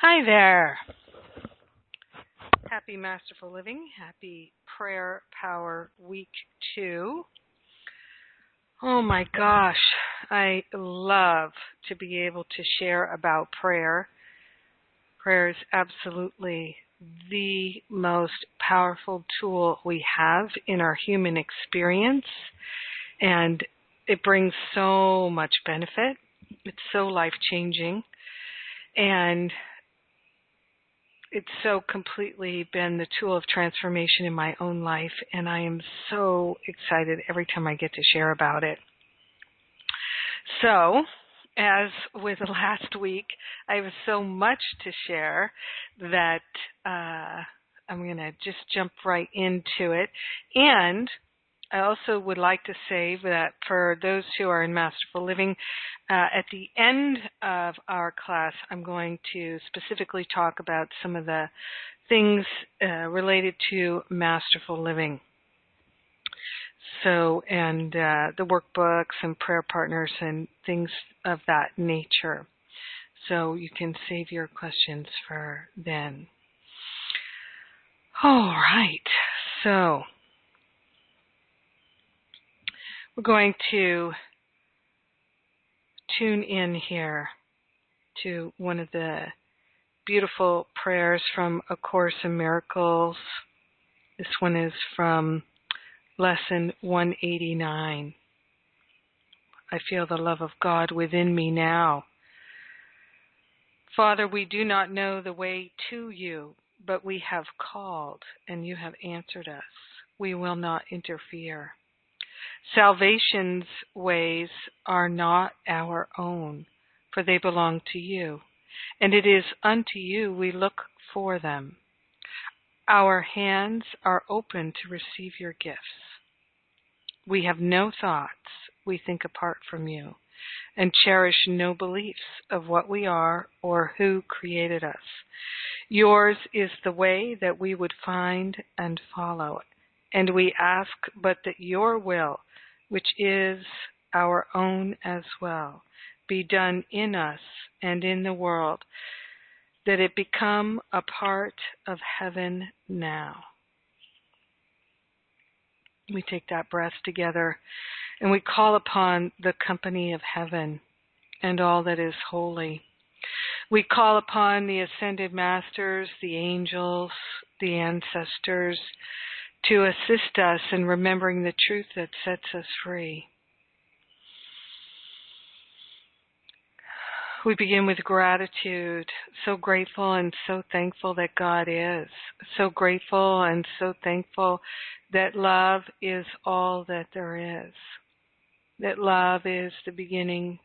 Hi there. Happy Masterful Living. Happy Prayer Power Week 2. Oh my gosh, I love to be able to share about prayer. Prayer is absolutely the most powerful tool we have in our human experience, and it brings so much benefit. It's so life changing. And it's so completely been the tool of transformation in my own life, and I am so excited every time I get to share about it. So, as with last week, I have so much to share that uh, I'm going to just jump right into it. And I also would like to say that for those who are in Masterful Living, uh, at the end of our class, I'm going to specifically talk about some of the things uh, related to Masterful Living. So, and uh, the workbooks and prayer partners and things of that nature. So you can save your questions for then. All right. So, we're going to tune in here to one of the beautiful prayers from A Course in Miracles. This one is from Lesson 189. I feel the love of God within me now. Father, we do not know the way to you, but we have called and you have answered us. We will not interfere. Salvation's ways are not our own, for they belong to you, and it is unto you we look for them. Our hands are open to receive your gifts. We have no thoughts we think apart from you, and cherish no beliefs of what we are or who created us. Yours is the way that we would find and follow, and we ask but that your will which is our own as well, be done in us and in the world, that it become a part of heaven now. We take that breath together and we call upon the company of heaven and all that is holy. We call upon the ascended masters, the angels, the ancestors, to assist us in remembering the truth that sets us free. We begin with gratitude, so grateful and so thankful that God is, so grateful and so thankful that love is all that there is, that love is the beginning,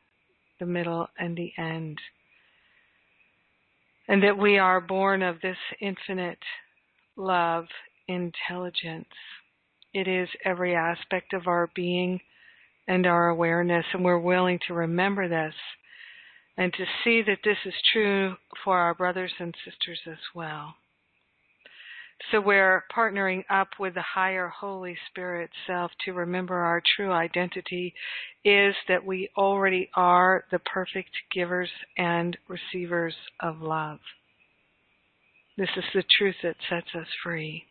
the middle, and the end, and that we are born of this infinite love intelligence. It is every aspect of our being and our awareness, and we're willing to remember this and to see that this is true for our brothers and sisters as well. So we're partnering up with the higher Holy Spirit self to remember our true identity is that we already are the perfect givers and receivers of love. This is the truth that sets us free.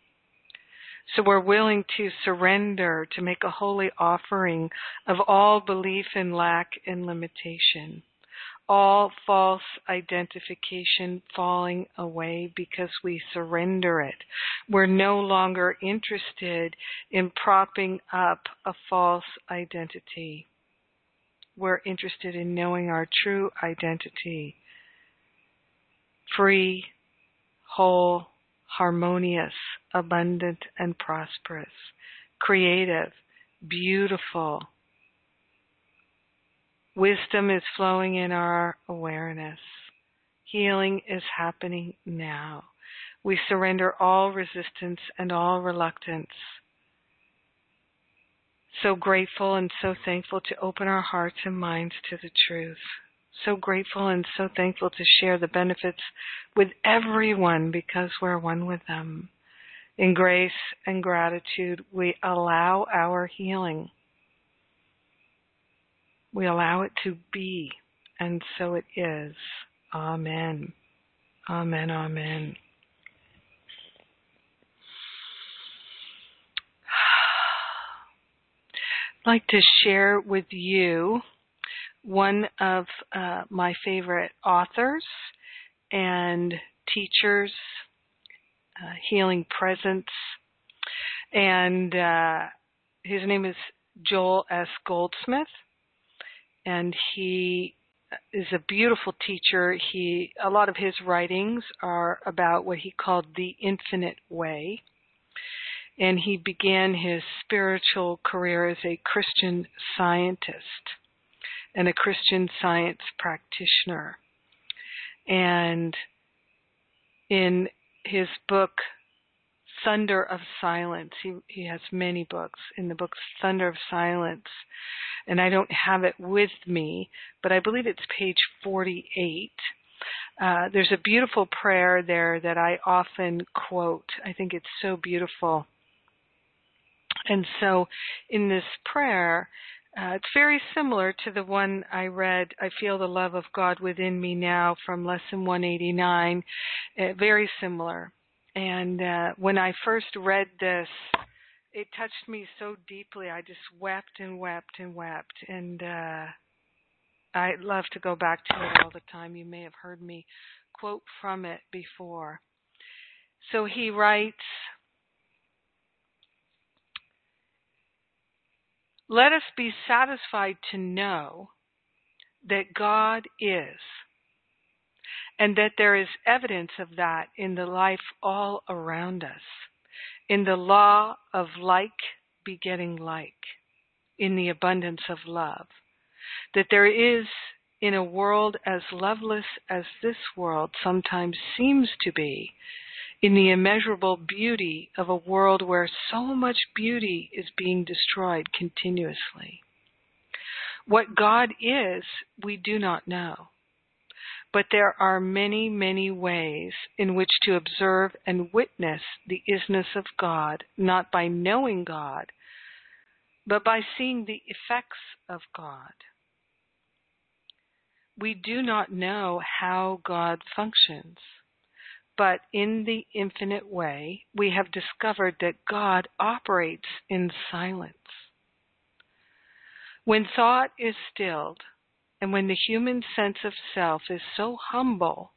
So we're willing to surrender, to make a holy offering of all belief in lack and limitation, all false identification falling away because we surrender it. We're no longer interested in propping up a false identity. We're interested in knowing our true identity. Free, whole, harmonious, abundant, and prosperous, creative, beautiful. Wisdom is flowing in our awareness. Healing is happening now. We surrender all resistance and all reluctance. So grateful and so thankful to open our hearts and minds to the truth so grateful and so thankful to share the benefits with everyone because we're one with them. In grace and gratitude, we allow our healing. We allow it to be, and so it is. Amen. Amen. Amen. I'd like to share with you one of uh, my favorite authors and teachers, uh, Healing Presence, and uh, his name is Joel S. Goldsmith, and he is a beautiful teacher. He a lot of his writings are about what he called the infinite way. And he began his spiritual career as a Christian scientist and a Christian science practitioner. And in his book Thunder of Silence. He he has many books. In the book Thunder of Silence, and I don't have it with me, but I believe it's page 48. Uh, there's a beautiful prayer there that I often quote. I think it's so beautiful. And so, in this prayer, uh, it's very similar to the one I read, I Feel the Love of God Within Me Now from Lesson 189. Uh, very similar. And uh, when I first read this, it touched me so deeply. I just wept and wept and wept. And uh, I love to go back to it all the time. You may have heard me quote from it before. So he writes, Let us be satisfied to know that God is and that there is evidence of that in the life all around us, in the law of like begetting like, in the abundance of love, that there is in a world as loveless as this world sometimes seems to be, in the immeasurable beauty of a world where so much beauty is being destroyed continuously. What God is, we do not know. But there are many, many ways in which to observe and witness the isness of God, not by knowing God, but by seeing the effects of God. We do not know how God functions, but in the infinite way, we have discovered that God operates in silence. When thought is stilled, and when the human sense of self is so humble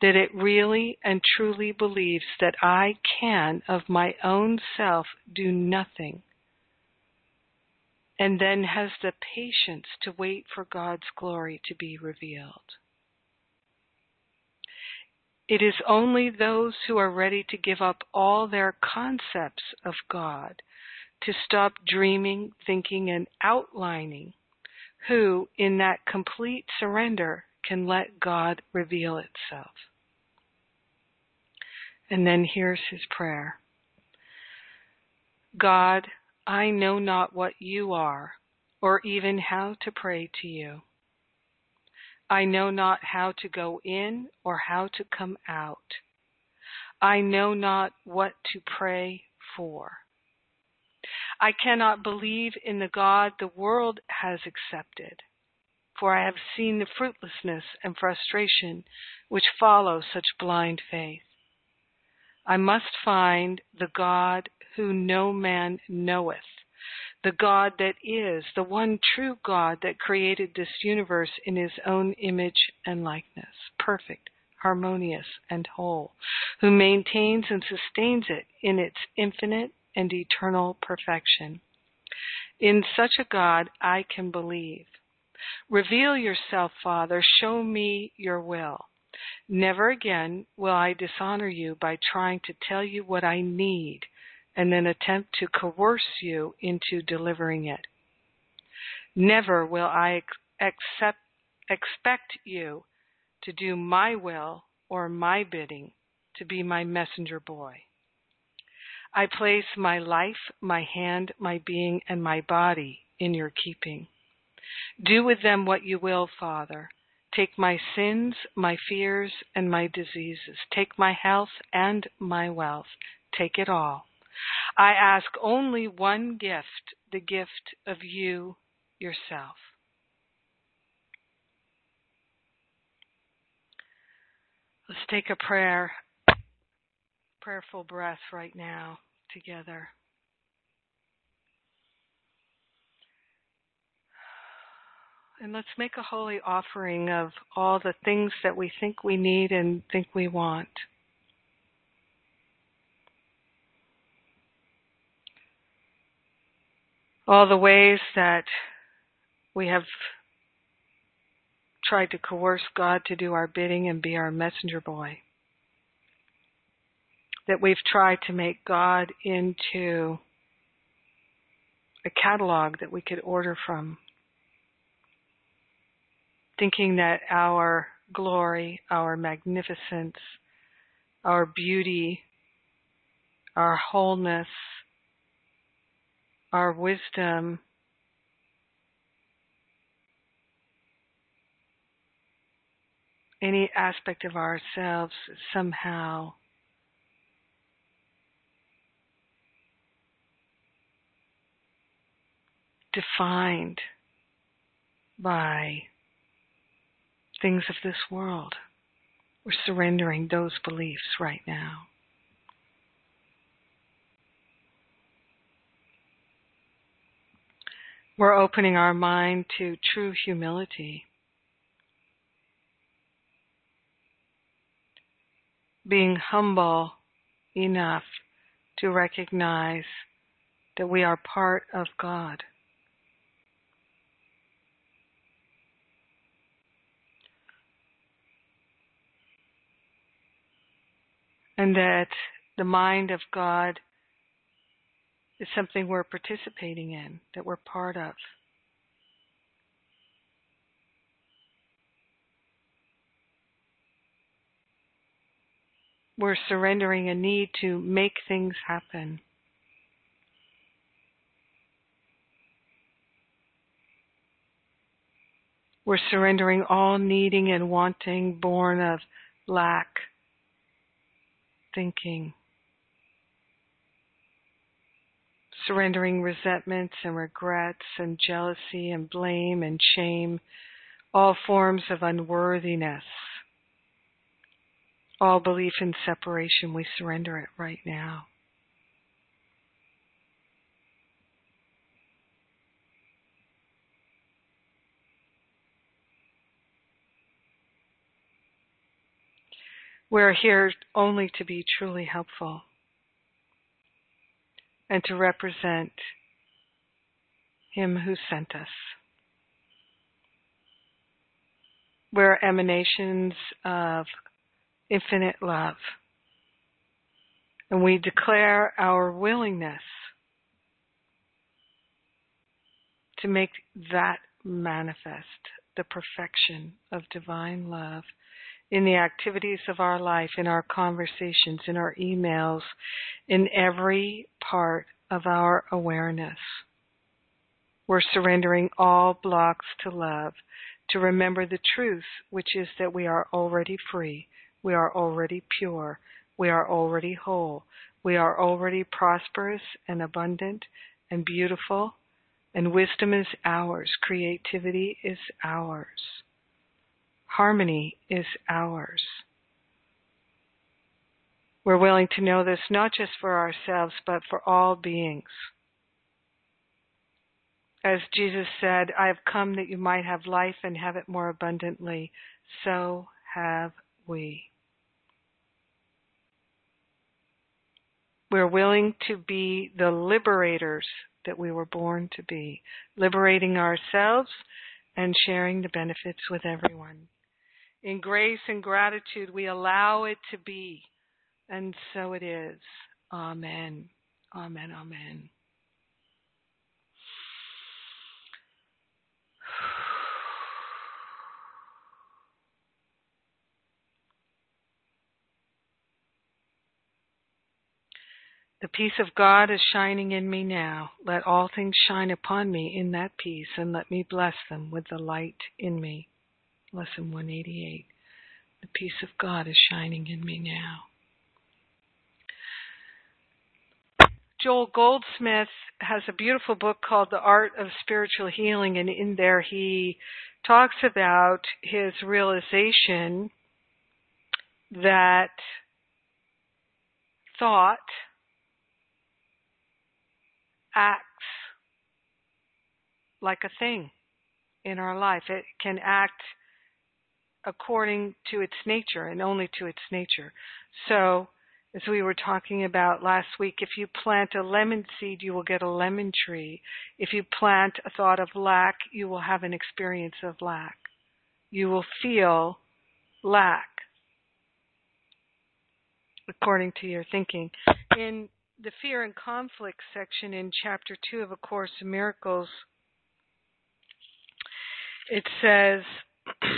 that it really and truly believes that I can of my own self do nothing, and then has the patience to wait for God's glory to be revealed. It is only those who are ready to give up all their concepts of God, to stop dreaming, thinking, and outlining who, in that complete surrender, can let God reveal itself. And then here's his prayer God, I know not what you are, or even how to pray to you. I know not how to go in or how to come out. I know not what to pray for. I cannot believe in the God the world has accepted, for I have seen the fruitlessness and frustration which follow such blind faith. I must find the God who no man knoweth, the God that is, the one true God that created this universe in his own image and likeness, perfect, harmonious, and whole, who maintains and sustains it in its infinite and eternal perfection. In such a God I can believe. Reveal yourself, Father. Show me your will. Never again will I dishonor you by trying to tell you what I need and then attempt to coerce you into delivering it. Never will I accept, expect you to do my will or my bidding, to be my messenger boy. I place my life, my hand, my being, and my body in your keeping. Do with them what you will, Father. Take my sins, my fears, and my diseases. Take my health and my wealth. Take it all. I ask only one gift, the gift of you yourself. Let's take a prayer, prayerful breath right now together. And let's make a holy offering of all the things that we think we need and think we want. All the ways that we have tried to coerce God to do our bidding and be our messenger boy. That we've tried to make God into a catalog that we could order from. Thinking that our glory, our magnificence, our beauty, our wholeness, our wisdom, any aspect of ourselves somehow defined by things of this world. We're surrendering those beliefs right now. We're opening our mind to true humility. being humble enough to recognize that we are part of God. And that the mind of God is something we're participating in, that we're part of. we're surrendering a need to make things happen. We're surrendering all needing and wanting born of lack, thinking. Surrendering resentments and regrets and jealousy and blame and shame, all forms of unworthiness all belief in separation, we surrender it right now. We're here only to be truly helpful and to represent Him who sent us. We're emanations of infinite love. And we declare our willingness to make that manifest, the perfection of divine love in the activities of our life, in our conversations, in our emails, in every part of our awareness. We're surrendering all blocks to love, to remember the truth, which is that we are already free we are already pure. We are already whole. We are already prosperous and abundant and beautiful. And wisdom is ours. Creativity is ours. Harmony is ours. We're willing to know this not just for ourselves, but for all beings. As Jesus said, I have come that you might have life and have it more abundantly. So have we. We're willing to be the liberators that we were born to be, liberating ourselves and sharing the benefits with everyone. In grace and gratitude, we allow it to be, and so it is. Amen. Amen. Amen. The peace of God is shining in me now. Let all things shine upon me in that peace, and let me bless them with the light in me. Lesson 188. The peace of God is shining in me now. Joel Goldsmith has a beautiful book called The Art of Spiritual Healing, and in there he talks about his realization that thought acts like a thing in our life. It can act according to its nature and only to its nature. So, as we were talking about last week, if you plant a lemon seed, you will get a lemon tree. If you plant a thought of lack, you will have an experience of lack. You will feel lack according to your thinking. In the fear and conflict section in chapter 2 of A Course in Miracles, it says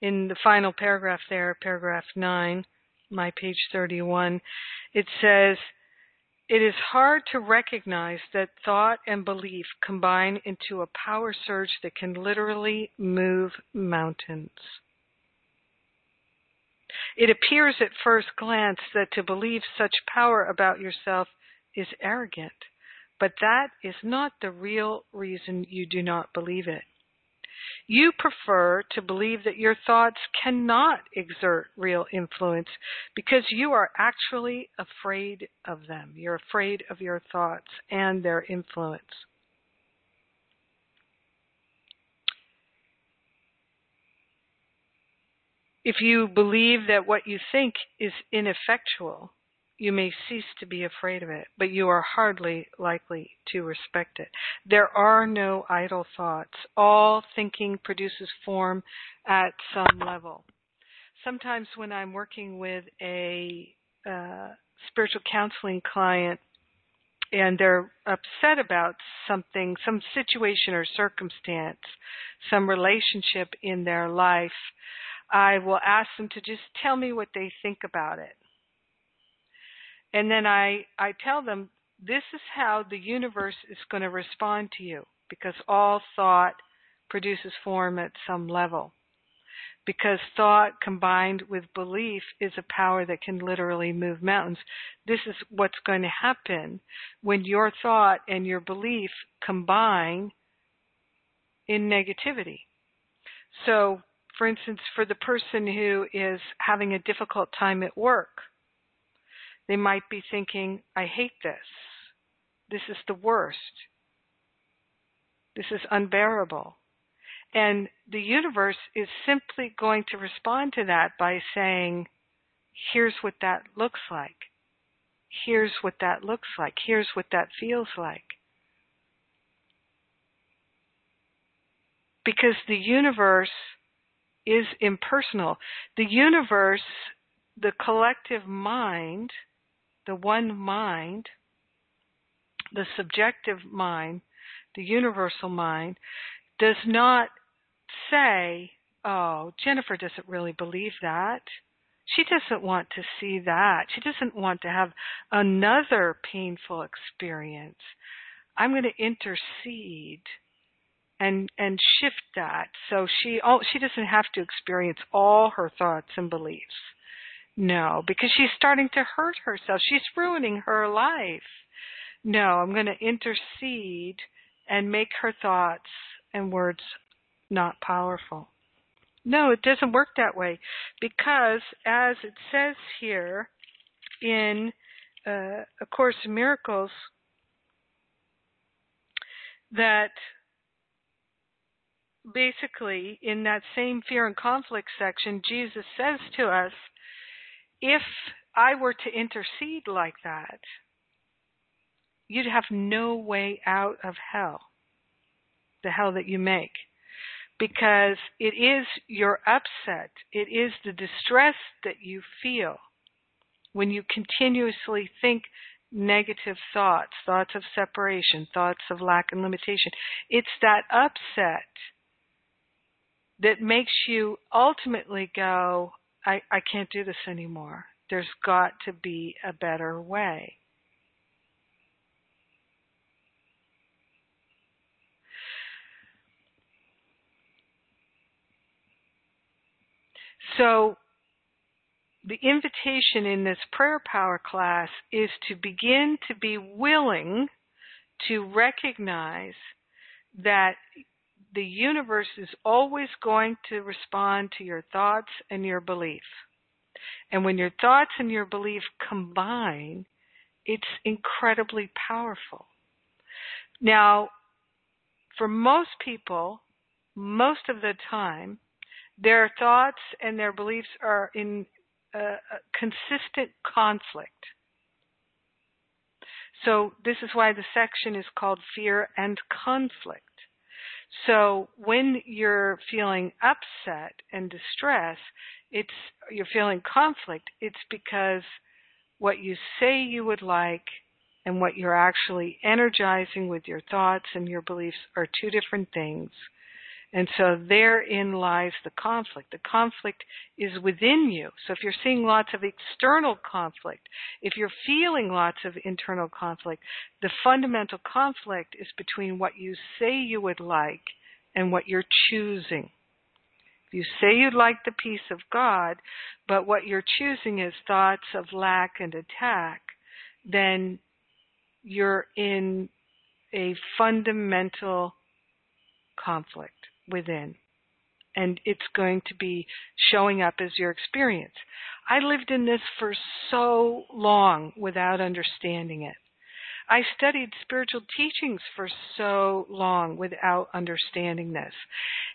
in the final paragraph there, paragraph 9, my page 31, it says, it is hard to recognize that thought and belief combine into a power surge that can literally move mountains. It appears at first glance that to believe such power about yourself is arrogant, but that is not the real reason you do not believe it. You prefer to believe that your thoughts cannot exert real influence because you are actually afraid of them. You're afraid of your thoughts and their influence. If you believe that what you think is ineffectual, you may cease to be afraid of it, but you are hardly likely to respect it. There are no idle thoughts. All thinking produces form at some level. Sometimes when I'm working with a uh, spiritual counseling client and they're upset about something, some situation or circumstance, some relationship in their life, I will ask them to just tell me what they think about it and then I, I tell them this is how the universe is going to respond to you because all thought produces form at some level. Because thought combined with belief is a power that can literally move mountains. This is what's going to happen when your thought and your belief combine in negativity. So, for instance, for the person who is having a difficult time at work, they might be thinking, I hate this. This is the worst. This is unbearable. And the universe is simply going to respond to that by saying, here's what that looks like. Here's what that looks like. Here's what that feels like. Because the universe is impersonal. The universe, the collective mind, the one mind, the subjective mind, the universal mind, does not say, oh, Jennifer doesn't really believe that. She doesn't want to see that. She doesn't want to have another painful experience. I'm going to intercede and and shift that so she she doesn't have to experience all her thoughts and beliefs. No, because she's starting to hurt herself. She's ruining her life. No, I'm going to intercede and make her thoughts and words not powerful. No, it doesn't work that way because, as it says here in uh, A Course in Miracles, that basically in that same fear and conflict section, Jesus says to us if I were to intercede like that, you'd have no way out of hell, the hell that you make. Because it is your upset, it is the distress that you feel when you continuously think negative thoughts, thoughts of separation, thoughts of lack and limitation. It's that upset that makes you ultimately go, I, I can't do this anymore. There's got to be a better way. So, the invitation in this prayer power class is to begin to be willing to recognize that the universe is always going to respond to your thoughts and your belief. And when your thoughts and your belief combine, it's incredibly powerful. Now, for most people, most of the time, their thoughts and their beliefs are in uh, consistent conflict. So this is why the section is called fear and conflict. So when you're feeling upset and distress, it's you're feeling conflict. It's because what you say you would like and what you're actually energizing with your thoughts and your beliefs are two different things. And so therein lies the conflict. The conflict is within you. So if you're seeing lots of external conflict, if you're feeling lots of internal conflict, the fundamental conflict is between what you say you would like and what you're choosing. If you say you'd like the peace of God, but what you're choosing is thoughts of lack and attack, then you're in a fundamental conflict within. And it's going to be showing up as your experience. I lived in this for so long without understanding it. I studied spiritual teachings for so long without understanding this.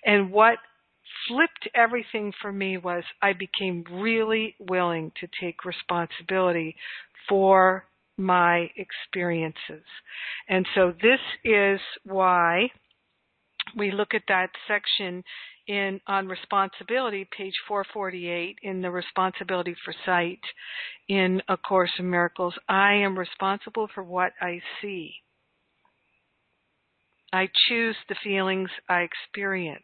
And what flipped everything for me was I became really willing to take responsibility for my experiences. And so this is why we look at that section in on responsibility, page 448 in the responsibility for sight in A Course in Miracles. I am responsible for what I see. I choose the feelings I experience.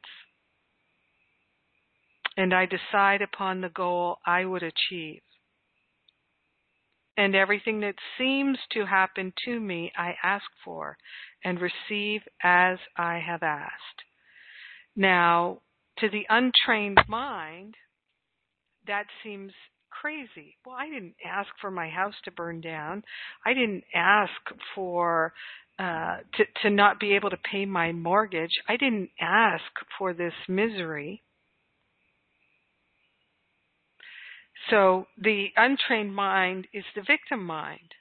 And I decide upon the goal I would achieve. And everything that seems to happen to me, I ask for and receive as I have asked. Now, to the untrained mind, that seems crazy. Well, I didn't ask for my house to burn down. I didn't ask for uh, to to not be able to pay my mortgage. I didn't ask for this misery. So the untrained mind is the victim mind.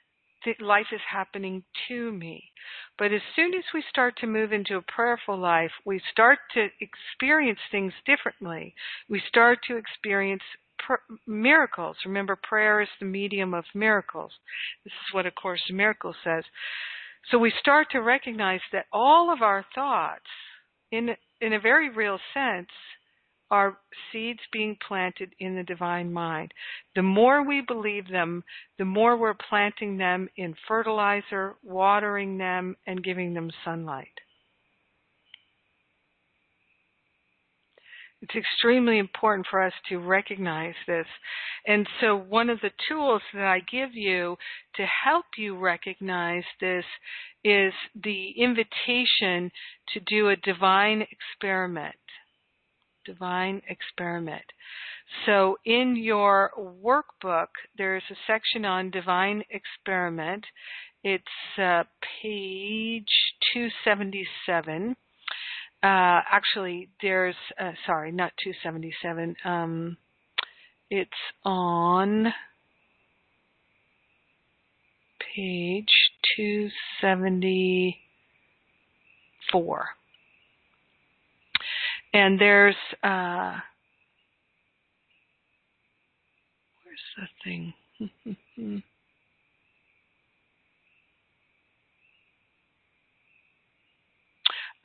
Life is happening to me. But as soon as we start to move into a prayerful life, we start to experience things differently. We start to experience pr- miracles. Remember, prayer is the medium of miracles. This is what A Course in Miracles says. So we start to recognize that all of our thoughts, in in a very real sense, are seeds being planted in the divine mind. The more we believe them, the more we're planting them in fertilizer, watering them, and giving them sunlight. It's extremely important for us to recognize this. And so, one of the tools that I give you to help you recognize this is the invitation to do a divine experiment divine experiment. So in your workbook, there's a section on divine experiment. It's uh, page 277. Uh, actually, there's, uh, sorry, not 277. Um, it's on page 274. And there's uh where's the thing?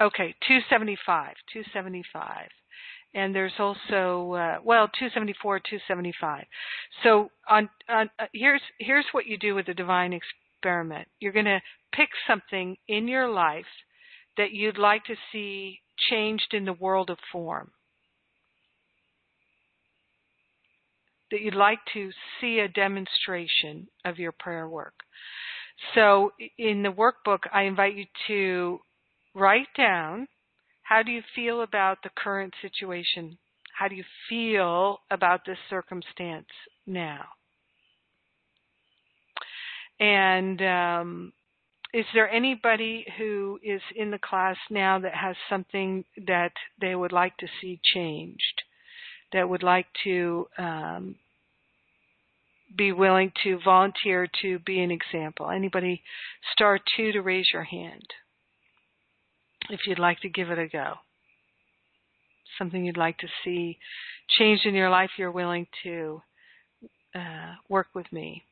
okay, 275, 275 and there's also uh, well 274 275 so on, on uh, here's here's what you do with the divine experiment. You're going to pick something in your life that you'd like to see changed in the world of form. That you'd like to see a demonstration of your prayer work. So in the workbook, I invite you to write down how do you feel about the current situation? How do you feel about this circumstance now? And um, is there anybody who is in the class now that has something that they would like to see changed? That would like to um, be willing to volunteer to be an example? Anybody? Star two to raise your hand if you'd like to give it a go. Something you'd like to see changed in your life, you're willing to uh, work with me.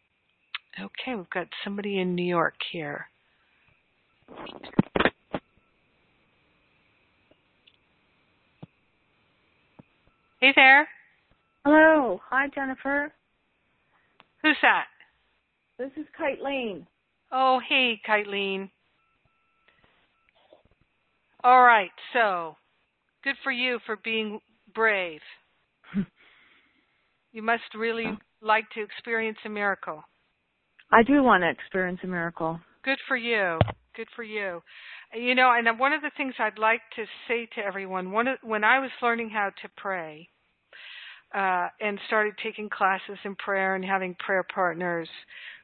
Okay, we've got somebody in New York here. Hey there. Hello. Hi, Jennifer. Who's that? This is Kiteline. Oh, hey, Kiteline. All right, so good for you for being brave. you must really like to experience a miracle. I do want to experience a miracle. Good for you. Good for you. You know, and one of the things I'd like to say to everyone, one of, when I was learning how to pray, uh, and started taking classes in prayer and having prayer partners,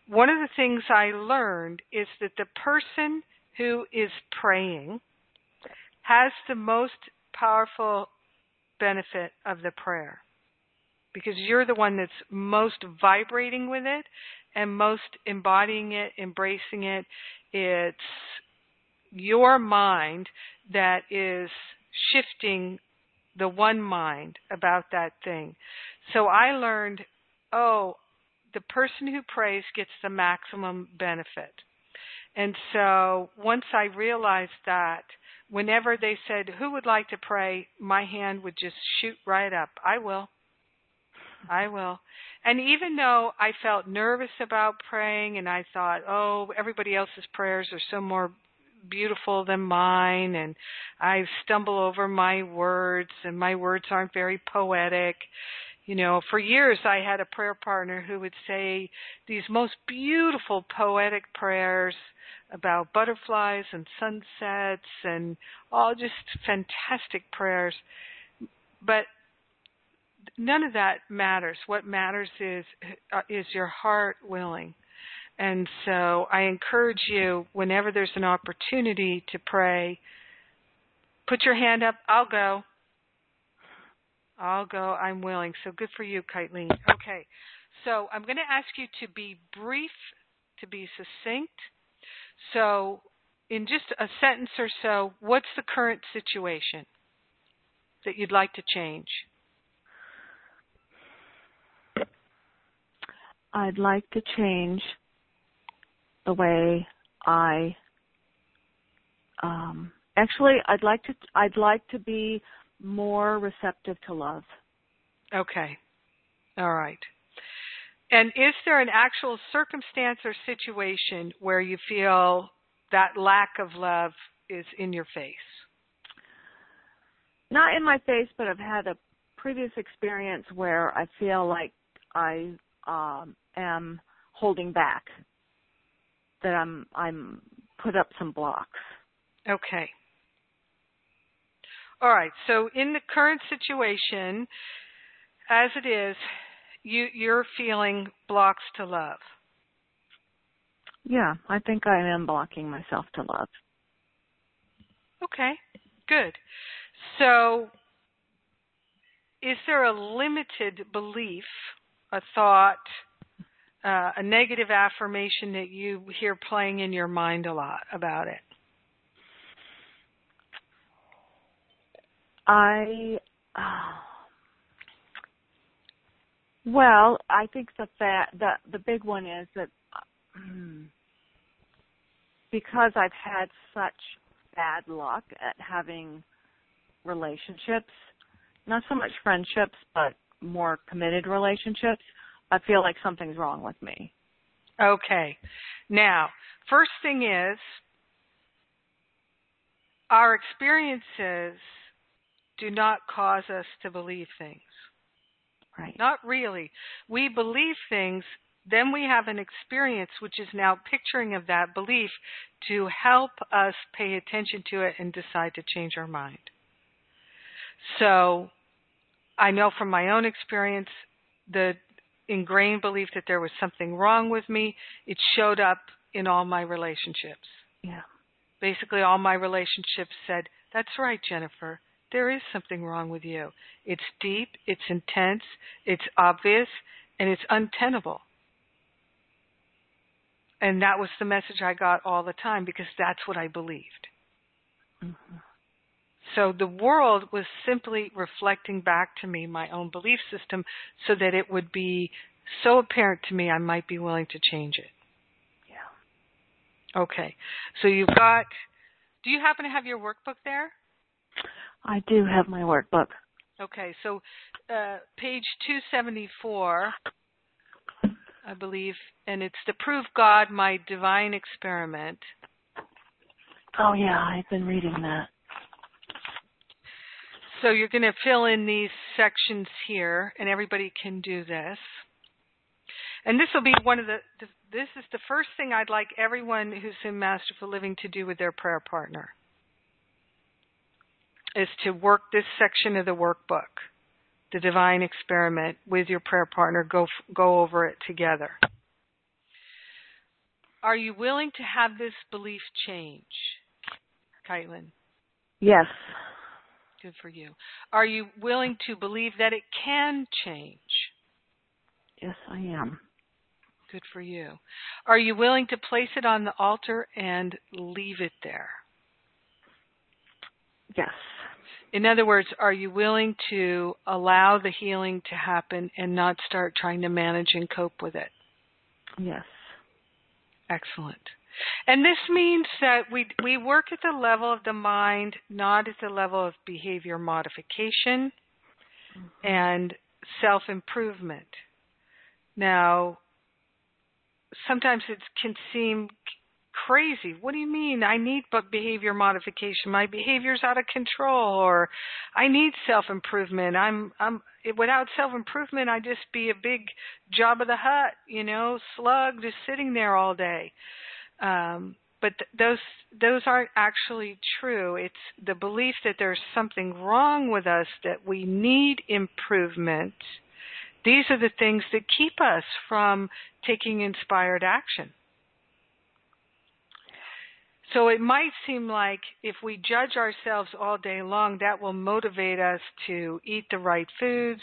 one of the things I learned is that the person who is praying has the most powerful benefit of the prayer because you're the one that's most vibrating with it and most embodying it, embracing it. It's your mind that is shifting the one mind about that thing. So I learned, oh, the person who prays gets the maximum benefit. And so once I realized that, whenever they said, Who would like to pray? my hand would just shoot right up. I will. I will. And even though I felt nervous about praying and I thought, oh, everybody else's prayers are so more beautiful than mine and I stumble over my words and my words aren't very poetic. You know, for years I had a prayer partner who would say these most beautiful poetic prayers about butterflies and sunsets and all just fantastic prayers. But none of that matters. What matters is uh, is your heart willing. And so I encourage you whenever there's an opportunity to pray, put your hand up. I'll go. I'll go. I'm willing. So good for you, Kiteline. Okay. So I'm going to ask you to be brief, to be succinct. So, in just a sentence or so, what's the current situation that you'd like to change? I'd like to change the way I um actually I'd like to I'd like to be more receptive to love. Okay. All right. And is there an actual circumstance or situation where you feel that lack of love is in your face? Not in my face, but I've had a previous experience where I feel like I um, am holding back, that I'm I'm put up some blocks. Okay. All right. So in the current situation, as it is, you you're feeling blocks to love. Yeah, I think I am blocking myself to love. Okay, good. So, is there a limited belief, a thought, uh, a negative affirmation that you hear playing in your mind a lot about it? I. Uh, well, I think the fact the the big one is that because I've had such bad luck at having relationships, not so much friendships, but more committed relationships, I feel like something's wrong with me. Okay. Now, first thing is our experiences do not cause us to believe things. Right. Not really. We believe things, then we have an experience which is now picturing of that belief to help us pay attention to it and decide to change our mind. So I know from my own experience the ingrained belief that there was something wrong with me, it showed up in all my relationships. Yeah. Basically, all my relationships said, That's right, Jennifer. There is something wrong with you. It's deep, it's intense, it's obvious, and it's untenable. And that was the message I got all the time because that's what I believed. Mm-hmm. So the world was simply reflecting back to me my own belief system so that it would be so apparent to me I might be willing to change it. Yeah. Okay. So you've got, do you happen to have your workbook there? I do have my workbook. Okay. So uh, page 274, I believe, and it's to prove God my divine experiment. Oh, yeah, I've been reading that. So you're going to fill in these sections here, and everybody can do this. And this will be one of the, this is the first thing I'd like everyone who's in Masterful Living to do with their prayer partner is to work this section of the workbook, the divine experiment with your prayer partner, go go over it together. Are you willing to have this belief change, Kaitlyn? Yes. Good for you. Are you willing to believe that it can change? Yes, I am. Good for you. Are you willing to place it on the altar and leave it there? Yes. In other words, are you willing to allow the healing to happen and not start trying to manage and cope with it? Yes. Excellent. And this means that we we work at the level of the mind, not at the level of behavior modification mm-hmm. and self improvement. Now, sometimes it can seem crazy. What do you mean? I need but behavior modification. My behavior's out of control, or I need self improvement. I'm I'm without self improvement, I just be a big Jabba the Hutt, you know, slug just sitting there all day. Um, but th- those those aren't actually true. It's the belief that there's something wrong with us, that we need improvement. These are the things that keep us from taking inspired action. So it might seem like if we judge ourselves all day long, that will motivate us to eat the right foods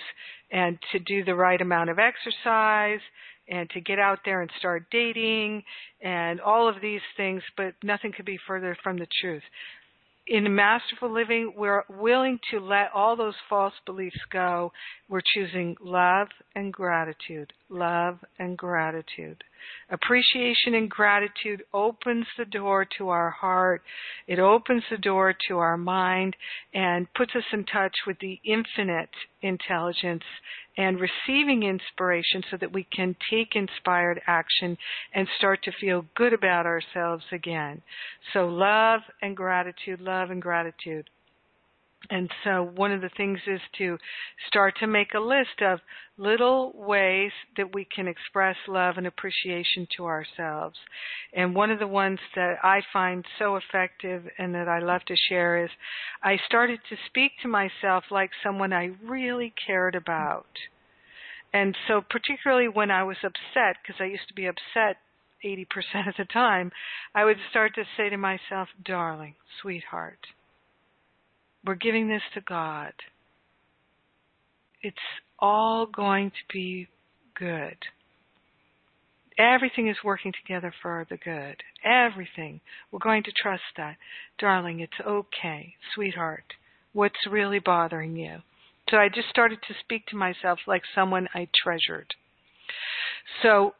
and to do the right amount of exercise and to get out there and start dating and all of these things, but nothing could be further from the truth in masterful living, we're willing to let all those false beliefs go. We're choosing love and gratitude, love and gratitude. Appreciation and gratitude opens the door to our heart. It opens the door to our mind and puts us in touch with the infinite intelligence and receiving inspiration so that we can take inspired action and start to feel good about ourselves again. So love and gratitude, love and gratitude. And so one of the things is to start to make a list of little ways that we can express love and appreciation to ourselves. And one of the ones that I find so effective and that I love to share is I started to speak to myself like someone I really cared about. And so particularly when I was upset, because I used to be upset 80% of the time, I would start to say to myself, darling, sweetheart, we're giving this to God. It's all going to be good. Everything is working together for the good. Everything. We're going to trust that. Darling, it's okay. Sweetheart, what's really bothering you? So I just started to speak to myself like someone I treasured. So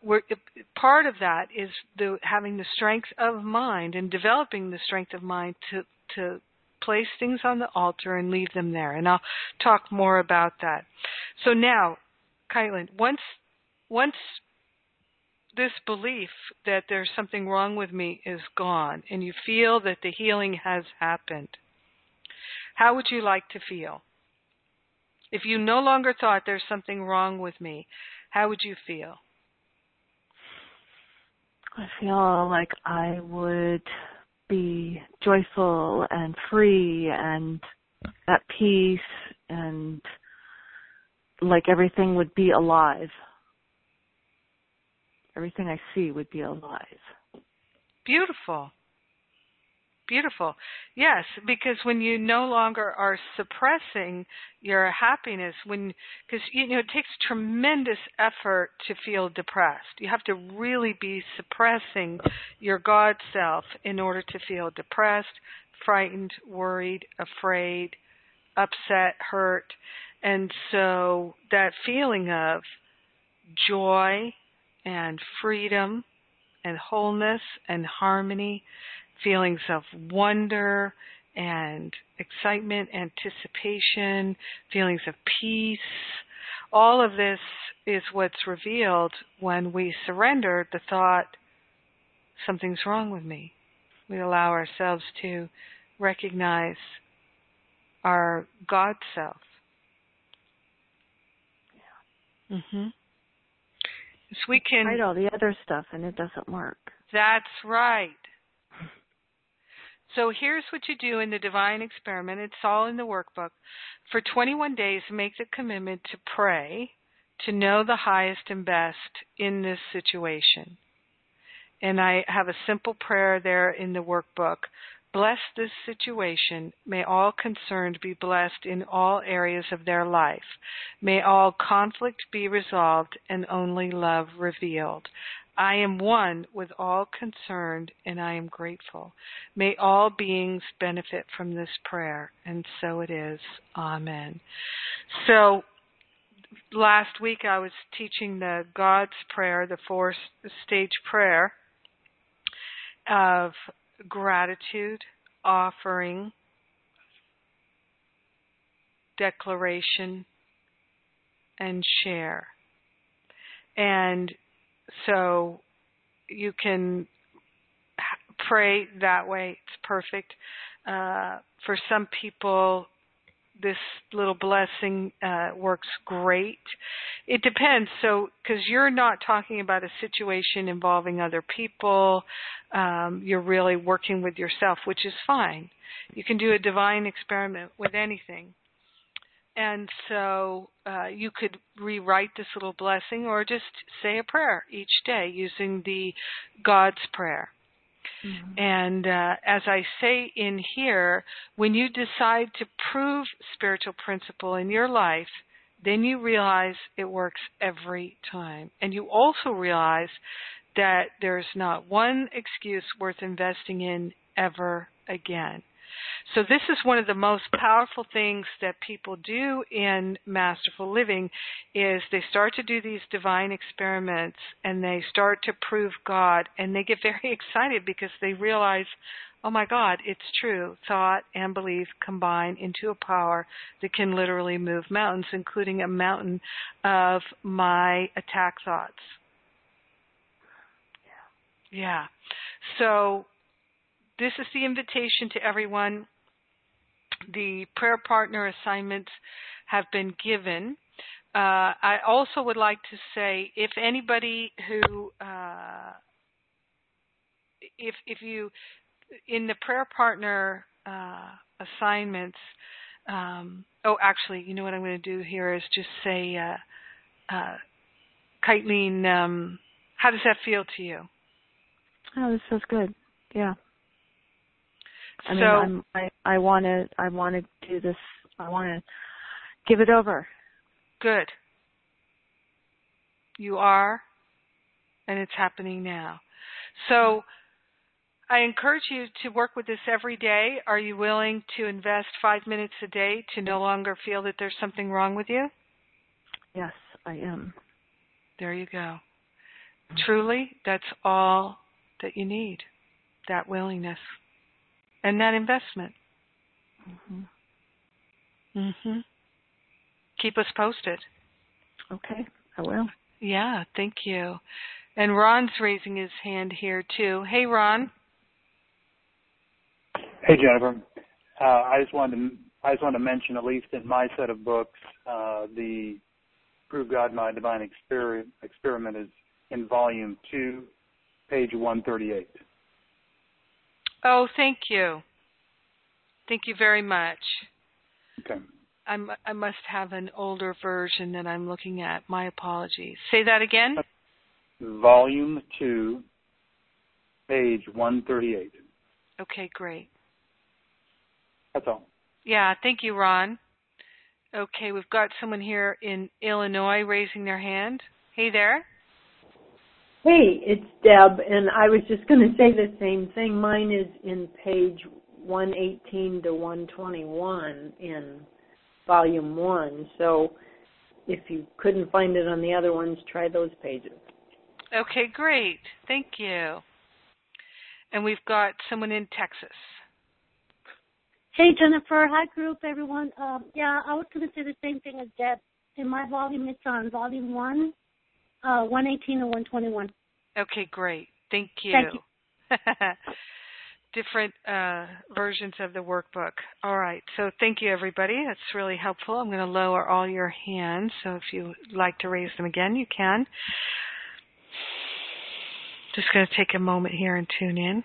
part of that is the, having the strength of mind and developing the strength of mind to, to place things on the altar and leave them there. And I'll talk more about that. So now, Kaitlyn, once once this belief that there's something wrong with me is gone and you feel that the healing has happened, how would you like to feel? If you no longer thought there's something wrong with me, how would you feel? I feel like I would be joyful and free and at peace and like everything would be alive. Everything I see would be alive. Beautiful. Beautiful. Yes, because when you no longer are suppressing your happiness, when because you know it takes tremendous effort to feel depressed. You have to really be suppressing your God self in order to feel depressed, frightened, worried, afraid, upset, hurt. And so that feeling of joy and freedom and wholeness and harmony feelings of wonder and excitement, anticipation, feelings of peace. All of this is what's revealed when we surrender the thought, something's wrong with me. We allow ourselves to recognize our God self. Yeah. Mhm. So we can Try all the other stuff and it doesn't work. That's right. So here's what you do in the divine experiment. It's all in the workbook. For 21 days, make the commitment to pray to know the highest and best in this situation. And I have a simple prayer there in the workbook. Bless this situation. May all concerned be blessed in all areas of their life. May all conflict be resolved and only love revealed. I am one with all concerned and I am grateful. May all beings benefit from this prayer, and so it is. Amen. So, last week I was teaching the GODS Prayer, the four stage prayer of gratitude, offering, declaration, and share. And so you can pray that way. It's perfect. Uh, for some people, this little blessing uh, works great. It depends. So, because you're not talking about a situation involving other people, um, you're really working with yourself, which is fine. You can do a divine experiment with anything. And so uh, you could rewrite this little blessing or just say a prayer each day using the GODS Prayer. Mm-hmm. And uh, as I say in here, when you decide to prove spiritual principle in your life, then you realize it works every time. And you also realize that there's not one excuse worth investing in ever again. So this is one of the most powerful things that people do in masterful living is they start to do these divine experiments and they start to prove God and they get very excited because they realize oh my God, it's true. Thought and belief combine into a power that can literally move mountains, including a mountain of my attack thoughts. Yeah. Yeah. So this is the invitation to everyone. The prayer partner assignments have been given. Uh, I also would like to say if anybody who, uh, if if you in the prayer partner uh, assignments, um, oh, actually, you know what I'm going to do here is just say, uh, uh, um, how does that feel to you? Oh, this feels good. Yeah. I so, mean, I'm, I I want to I want to do this. I want to give it over. Good. You are, and it's happening now. So. I encourage you to work with this every day. Are you willing to invest five minutes a day to no longer feel that there's something wrong with you? Yes, I am. There you go. Truly, that's all that you need that willingness and that investment. Mhm. Mhm. Keep us posted. Okay, I will. Yeah, thank you. And Ron's raising his hand here too. Hey, Ron. Hey, Jennifer. Uh, I just wanted to I just wanted to mention, at least in my set of books, uh, the Prove God My Divine Experiment, experiment is in volume two, page 138. Oh, thank you. Thank you very much. Okay. I'm, I must have an older version that I'm looking at. My apologies. Say that again. Volume 2, page 138. Okay, great. That's all. Yeah, thank you, Ron. Okay, we've got someone here in Illinois raising their hand. Hey there. Hey, it's Deb, and I was just going to say the same thing. Mine is in page 118 to 121 in volume 1. So if you couldn't find it on the other ones, try those pages. Okay, great. Thank you. And we've got someone in Texas. Hey, Jennifer. Hi, group, everyone. Um, yeah, I was going to say the same thing as Deb. In my volume, it's on volume 1, uh, 118 and 121. Okay, great. Thank you. Thank you. Different uh, versions of the workbook. All right. So thank you, everybody. That's really helpful. I'm going to lower all your hands. So if you like to raise them again, you can. Just going to take a moment here and tune in.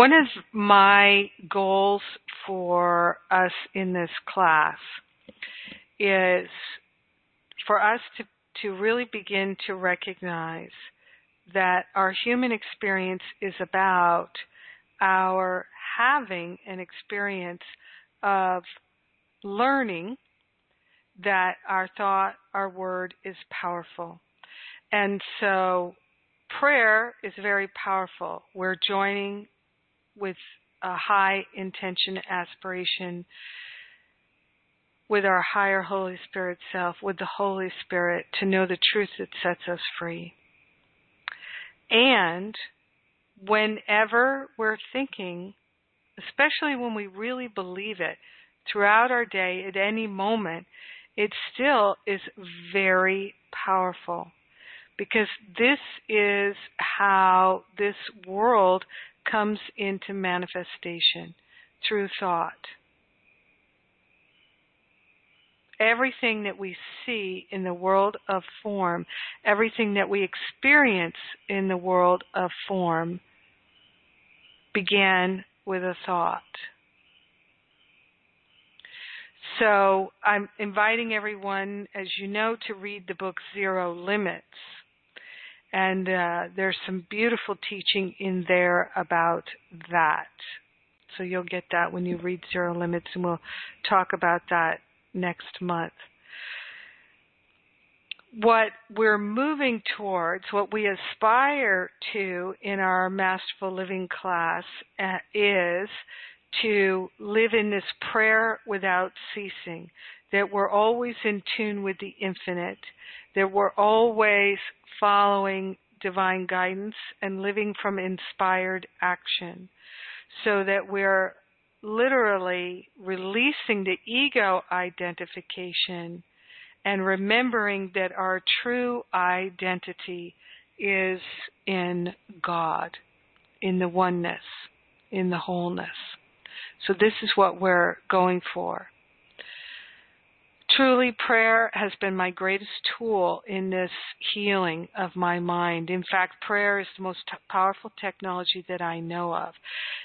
One of my goals for us in this class is for us to, to really begin to recognize that our human experience is about our having an experience of learning that our thought, our word is powerful. And so prayer is very powerful. We're joining with a high intention aspiration with our higher Holy Spirit self, with the Holy Spirit to know the truth that sets us free. And whenever we're thinking, especially when we really believe it, throughout our day, at any moment, it still is very powerful. Because this is how this world comes into manifestation through thought. Everything that we see in the world of form, everything that we experience in the world of form, began with a thought. So I'm inviting everyone, as you know, to read the book Zero Limits and uh, there's some beautiful teaching in there about that. So you'll get that when you read Zero Limits, and we'll talk about that next month. What we're moving towards, what we aspire to in our Masterful Living class, uh, is to live in this prayer without ceasing, that we're always in tune with the infinite, that we're always following divine guidance and living from inspired action so that we're literally releasing the ego identification and remembering that our true identity is in God, in the oneness, in the wholeness. So this is what we're going for. Truly, prayer has been my greatest tool in this healing of my mind. In fact, prayer is the most t- powerful technology that I know of.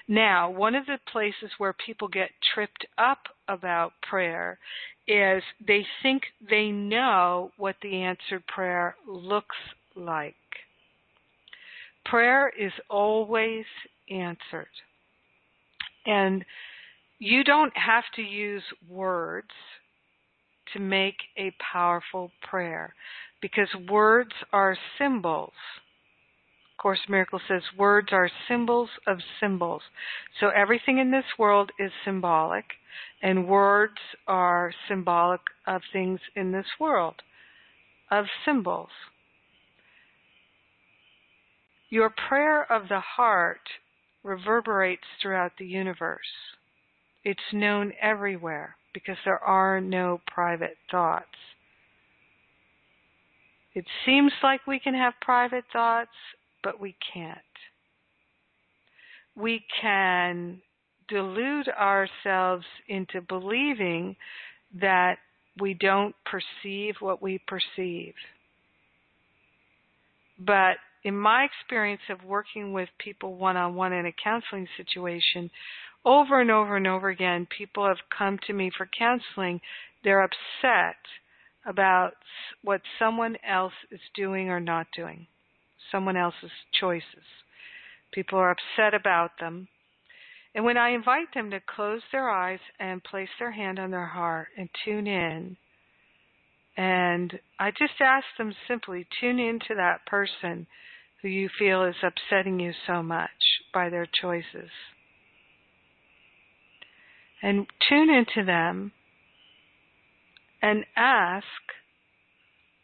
Now, one of the places where people get tripped up about prayer is they think they know what the answered prayer looks like. Prayer is always answered. And you don't have to use words to make a powerful prayer because words are symbols. Course Miracle says words are symbols of symbols. So everything in this world is symbolic, and words are symbolic of things in this world, of symbols. Your prayer of the heart reverberates throughout the universe. It's known everywhere because there are no private thoughts. It seems like we can have private thoughts, but we can't. We can delude ourselves into believing that we don't perceive what we perceive. But in my experience of working with people one on one in a counseling situation, over and over and over again, people have come to me for counseling. They're upset about what someone else is doing or not doing, someone else's choices. People are upset about them. And when I invite them to close their eyes and place their hand on their heart and tune in, and I just ask them simply tune into that person who you feel is upsetting you so much by their choices. And tune into them and ask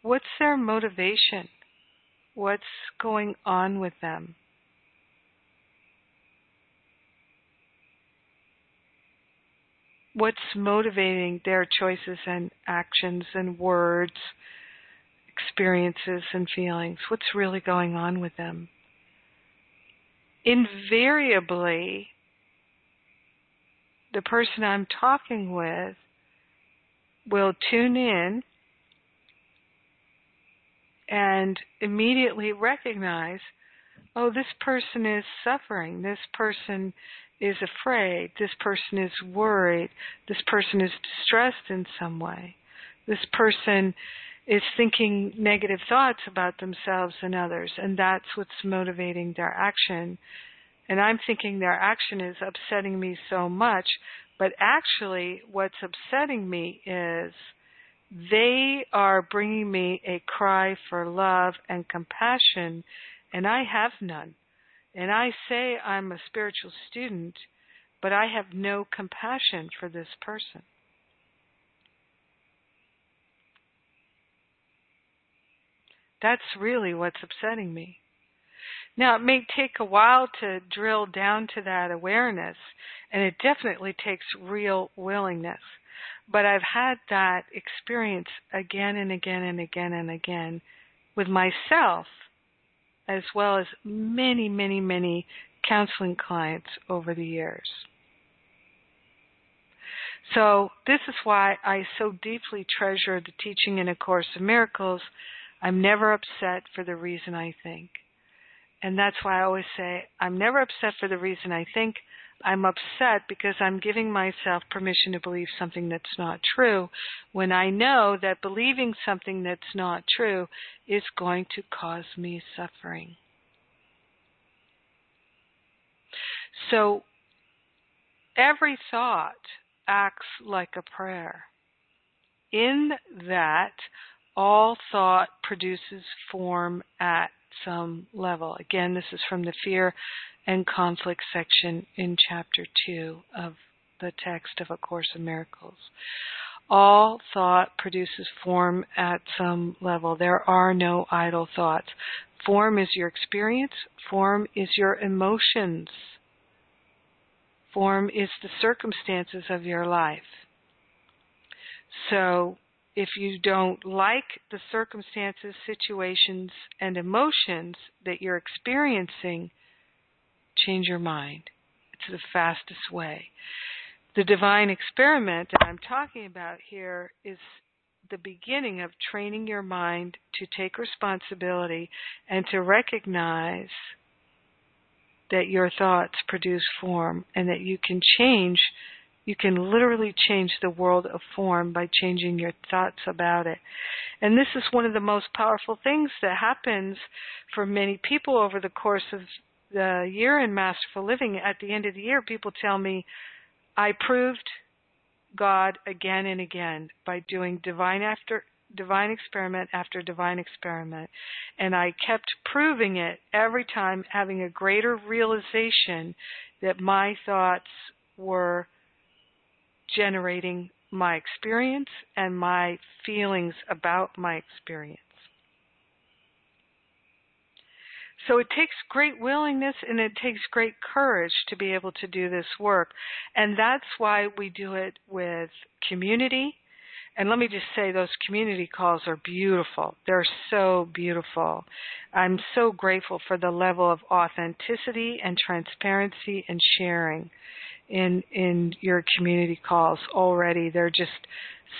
what's their motivation? What's going on with them? What's motivating their choices and actions and words, experiences and feelings? What's really going on with them? Invariably, the person I'm talking with will tune in and immediately recognize oh, this person is suffering, this person is afraid, this person is worried, this person is distressed in some way, this person is thinking negative thoughts about themselves and others, and that's what's motivating their action. And I'm thinking their action is upsetting me so much but actually, what's upsetting me is they are bringing me a cry for love and compassion, and I have none. And I say I'm a spiritual student, but I have no compassion for this person. That's really what's upsetting me. Now, it may take a while to drill down to that awareness, and it definitely takes real willingness. But I've had that experience again and again and again and again with myself, as well as many, many, many counseling clients over the years. So, this is why I so deeply treasure the teaching in A Course in Miracles. I'm never upset for the reason I think. And that's why I always say I'm never upset for the reason I think. I'm upset because I'm giving myself permission to believe something that's not true when I know that believing something that's not true is going to cause me suffering. So every thought acts like a prayer. In that, all thought produces form at some level. Again, this is from the fear and conflict section in chapter 2 of the text of A Course in Miracles. All thought produces form at some level. There are no idle thoughts. Form is your experience, form is your emotions, form is the circumstances of your life. So if you don't like the circumstances, situations, and emotions that you're experiencing, change your mind. It's the fastest way. The divine experiment that I'm talking about here is the beginning of training your mind to take responsibility and to recognize that your thoughts produce form and that you can change you can literally change the world of form by changing your thoughts about it. And this is one of the most powerful things that happens for many people over the course of the year in Masterful Living. At the end of the year, people tell me, I proved God again and again by doing divine after divine experiment after divine experiment. And I kept proving it every time, having a greater realization that my thoughts were generating my experience and my feelings about my experience. So it takes great willingness and it takes great courage to be able to do this work. And that's why we do it with community. And let me just say, those community calls are beautiful. They're so beautiful. I'm so grateful for the level of authenticity and transparency and sharing in in your community calls already. They're just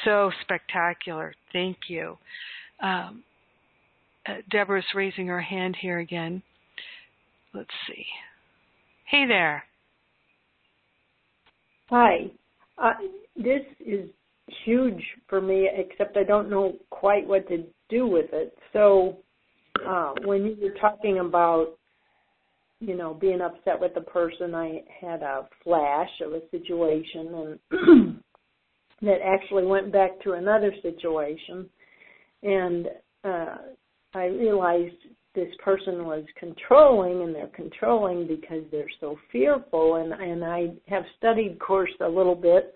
so spectacular. Thank you. Um, uh, Deborah's raising her hand here again. Let's see. Hey there. Hi. Uh, this is huge for me, except I don't know quite what to do with it. So, uh, when you were talking about, you know, being upset with the person, I had a flash of a situation and that actually went back to another situation, and uh, I realized this person was controlling and they're controlling because they're so fearful. And and I have studied course a little bit.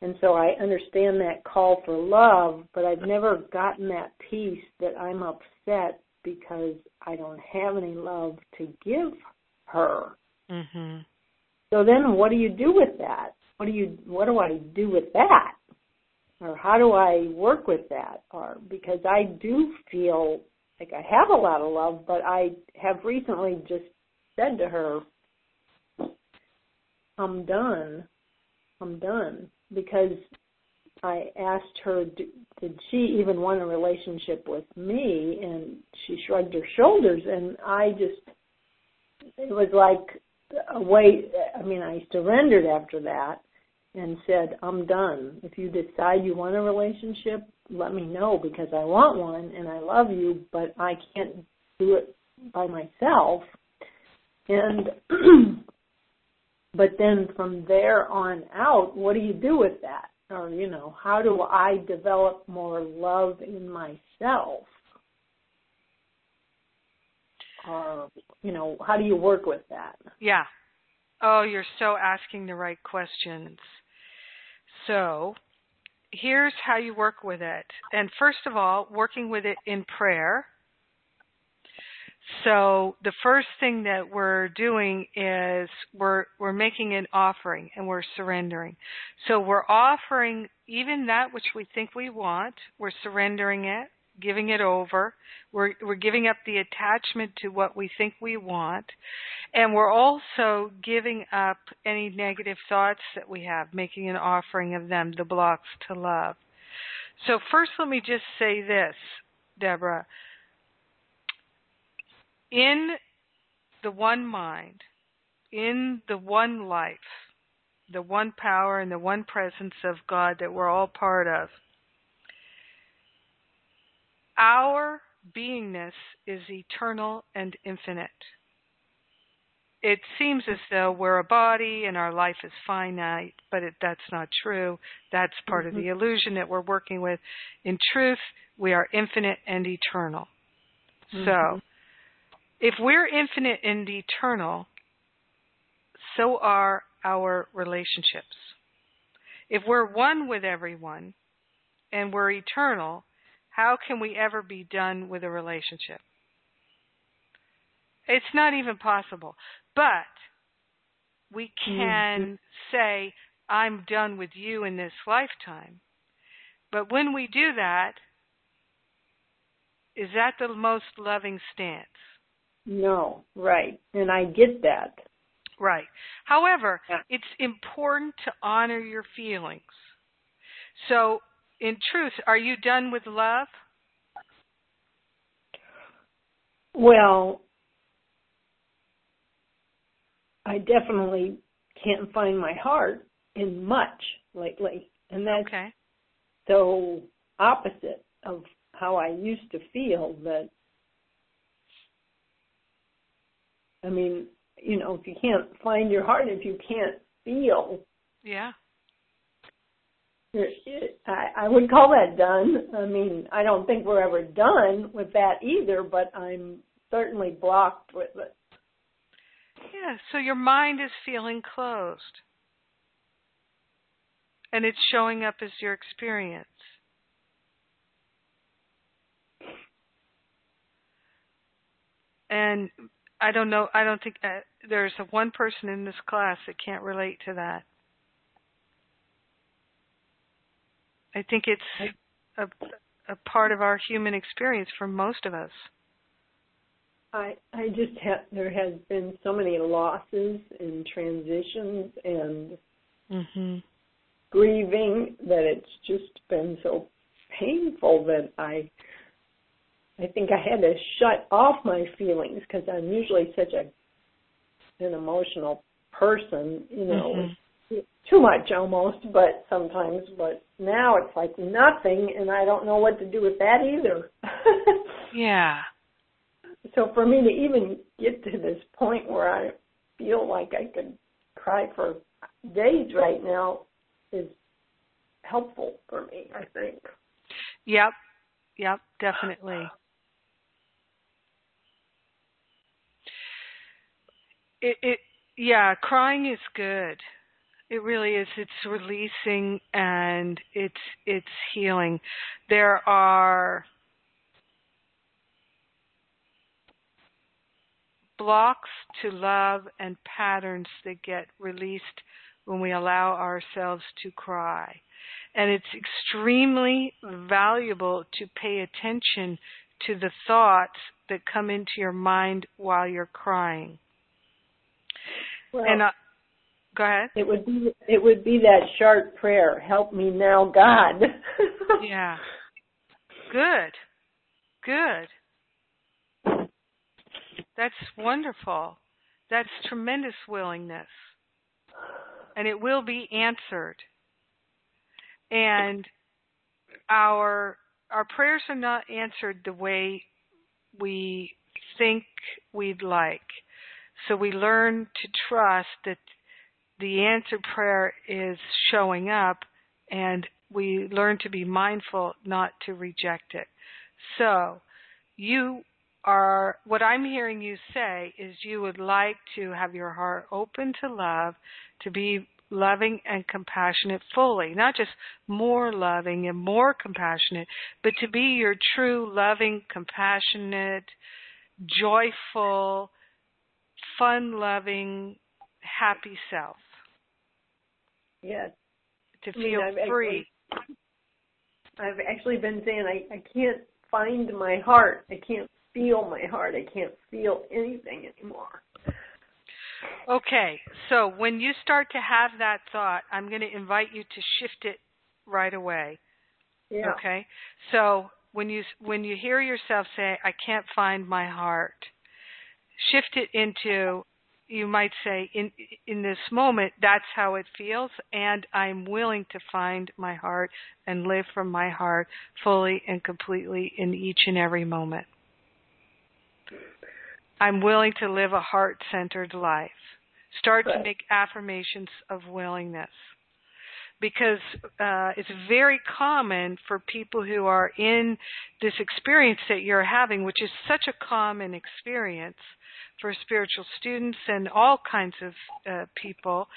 And so I understand that call for love but I've never gotten that piece that I'm upset because I don't have any love to give her. Mhm. So then what do you do with that? What do you what do I do with that? Or how do I work with that? Or because I do feel like I have a lot of love, but I have recently just said to her, I'm done. I'm done. Because I asked her, did she even want a relationship with me? And she shrugged her shoulders, and I just, it was like a way, I mean, I surrendered after that and said, I'm done. If you decide you want a relationship, let me know because I want one and I love you, but I can't do it by myself. And but then from there on out, what do you do with that? Or you know, how do I develop more love in myself? Or you know, how do you work with that? Yeah. Oh, you're so asking the right questions. So, here's how you work with it. And first of all, working with it in prayer. So the first thing that we're doing is we're we're making an offering and we're surrendering. So we're offering even that which we think we want, we're surrendering it giving it over. We're we're giving up the attachment to what we think we want, and we're also giving up any negative thoughts that we have, making an offering of them, the blocks to love. So first, let me just say this, Deborah. In the one mind, in the one life, the one power and the one presence of God that we're all part of our beingness is eternal and infinite. It seems as though we're a body and our life is finite, but it, that's not true. That's part mm-hmm. of the illusion that we're working with. In truth, we are infinite and eternal. Mm-hmm. So, if we're infinite and eternal, so are our relationships. If we're one with everyone and we're eternal, how can we ever be done with a relationship? It's not even possible. But we can mm-hmm. say, I'm done with you in this lifetime. But when we do that, is that the most loving stance? No, right. And I get that. Right. However, yeah. it's important to honor your feelings. So in truth, are you done with love? Well, I definitely can't find my heart in much lately. And that's okay. so opposite of how I used to feel that I mean, you know, if you can't find your heart, if you can't feel, yeah, I, would call that done. I mean, I don't think we're ever done with that either, but I'm certainly blocked with it. Yeah, so your mind is feeling closed. And it's showing up as your experience. And I don't know, I don't think uh, there's a one person in this class that can't relate to that. I think it's a, a part of our human experience for most of us. I I just have there has been so many losses and transitions and mm-hmm. grieving that it's just been so painful that I I think I had to shut off my feelings because I'm usually such a an emotional person, you know, mm-hmm. too much almost, but sometimes. But now it's like nothing, and I don't know what to do with that either. yeah. So for me to even get to this point where I feel like I could cry for days right now is helpful for me, I think. Yep. Yep, definitely. It it yeah, crying is good. It really is. It's releasing and it's it's healing. There are blocks to love and patterns that get released when we allow ourselves to cry. And it's extremely valuable to pay attention to the thoughts that come into your mind while you're crying. Well, and uh, go ahead. It would be it would be that sharp prayer, "Help me now, God." yeah. Good. Good. That's wonderful. That's tremendous willingness. And it will be answered. And our our prayers are not answered the way we think we'd like. So we learn to trust that the answered prayer is showing up and we learn to be mindful not to reject it. So you are, what I'm hearing you say is you would like to have your heart open to love, to be loving and compassionate fully, not just more loving and more compassionate, but to be your true loving, compassionate, joyful, fun loving, happy self. Yes. To feel I mean, I've free. Actually, I've actually been saying I, I can't find my heart. I can't feel my heart. I can't feel anything anymore. Okay, so when you start to have that thought, I'm going to invite you to shift it right away. Yeah. Okay. So when you when you hear yourself say, "I can't find my heart," shift it into you might say in in this moment that's how it feels and i'm willing to find my heart and live from my heart fully and completely in each and every moment. I'm willing to live a heart centered life. Start right. to make affirmations of willingness because uh, it's very common for people who are in this experience that you're having, which is such a common experience for spiritual students and all kinds of uh, people.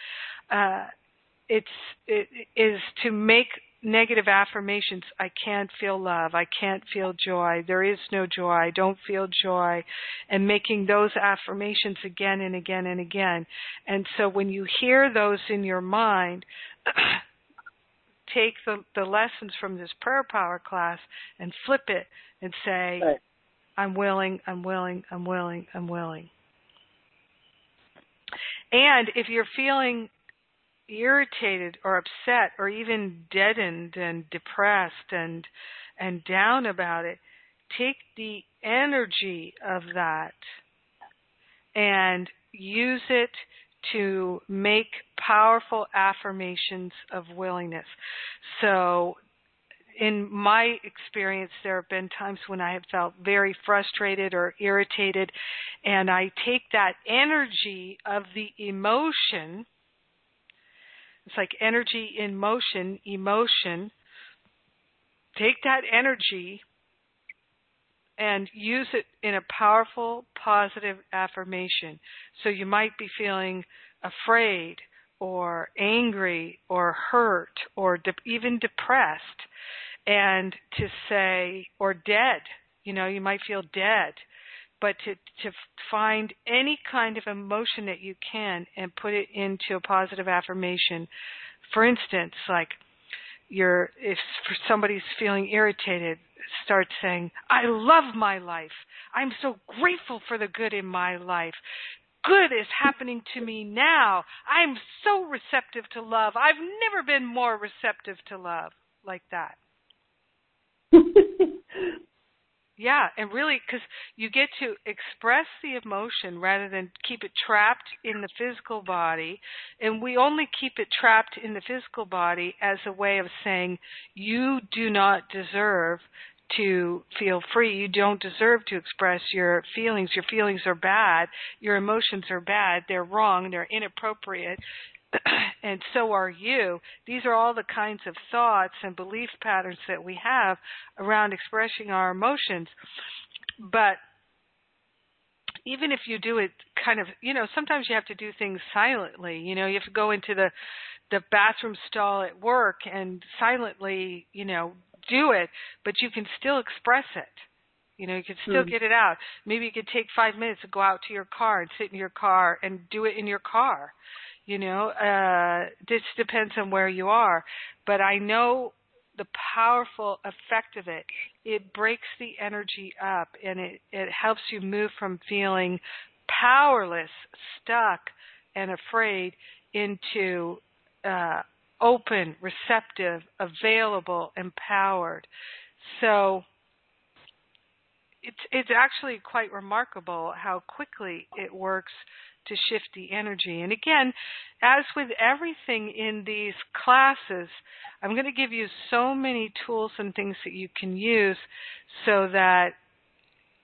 Uh, it's it is to make negative affirmations. I can't feel love. I can't feel joy. There is no joy. I don't feel joy. And making those affirmations again and again and again. And so when you hear those in your mind, take the, the lessons from this prayer power class and flip it and say, right. I'm willing, I'm willing, I'm willing, I'm willing. And if you're feeling irritated or upset or even deadened and depressed and and down about it, take the energy of that and use it to make powerful affirmations of willingness. So in my experience, there have been times when I have felt very frustrated or irritated, and I take that energy of the emotion. It's like energy in motion, emotion. Take that energy and use it in a powerful, positive affirmation. So you might be feeling afraid or angry or hurt or de- even depressed and to say or dead. You know you might feel dead. But to to find any kind of emotion that you can and put it into a positive affirmation. For instance like you're if somebody's feeling irritated start saying i love my life. I'm so grateful for the good in my life. Good is happening to me now. I'm so receptive to love. I've never been more receptive to love like that yeah, and really, because you get to express the emotion rather than keep it trapped in the physical body. And we only keep it trapped in the physical body as a way of saying, you do not deserve to feel free. You don't deserve to express your feelings. Your feelings are bad. Your emotions are bad. They're wrong. They're inappropriate. and so are you. These are all the kinds of thoughts and belief patterns that we have around expressing our emotions. But even if you do it kind of, you know, sometimes you have to do things silently. You know, you have to go into the the bathroom stall at work and silently, you know, do it, but you can still express it. You know, you can still mm get it out. Maybe you could take five minutes to go out to your car and sit in your car and do it in your car. You know, uh, this depends on where you are. But I know the powerful effect of it. It breaks the energy up and it, it helps you move from feeling powerless, stuck, and afraid into uh, open, receptive, available, empowered. So it's it's actually quite remarkable how quickly it works to shift the energy. And again, as with everything in these classes, I'm going to give you so many tools and things that you can use so that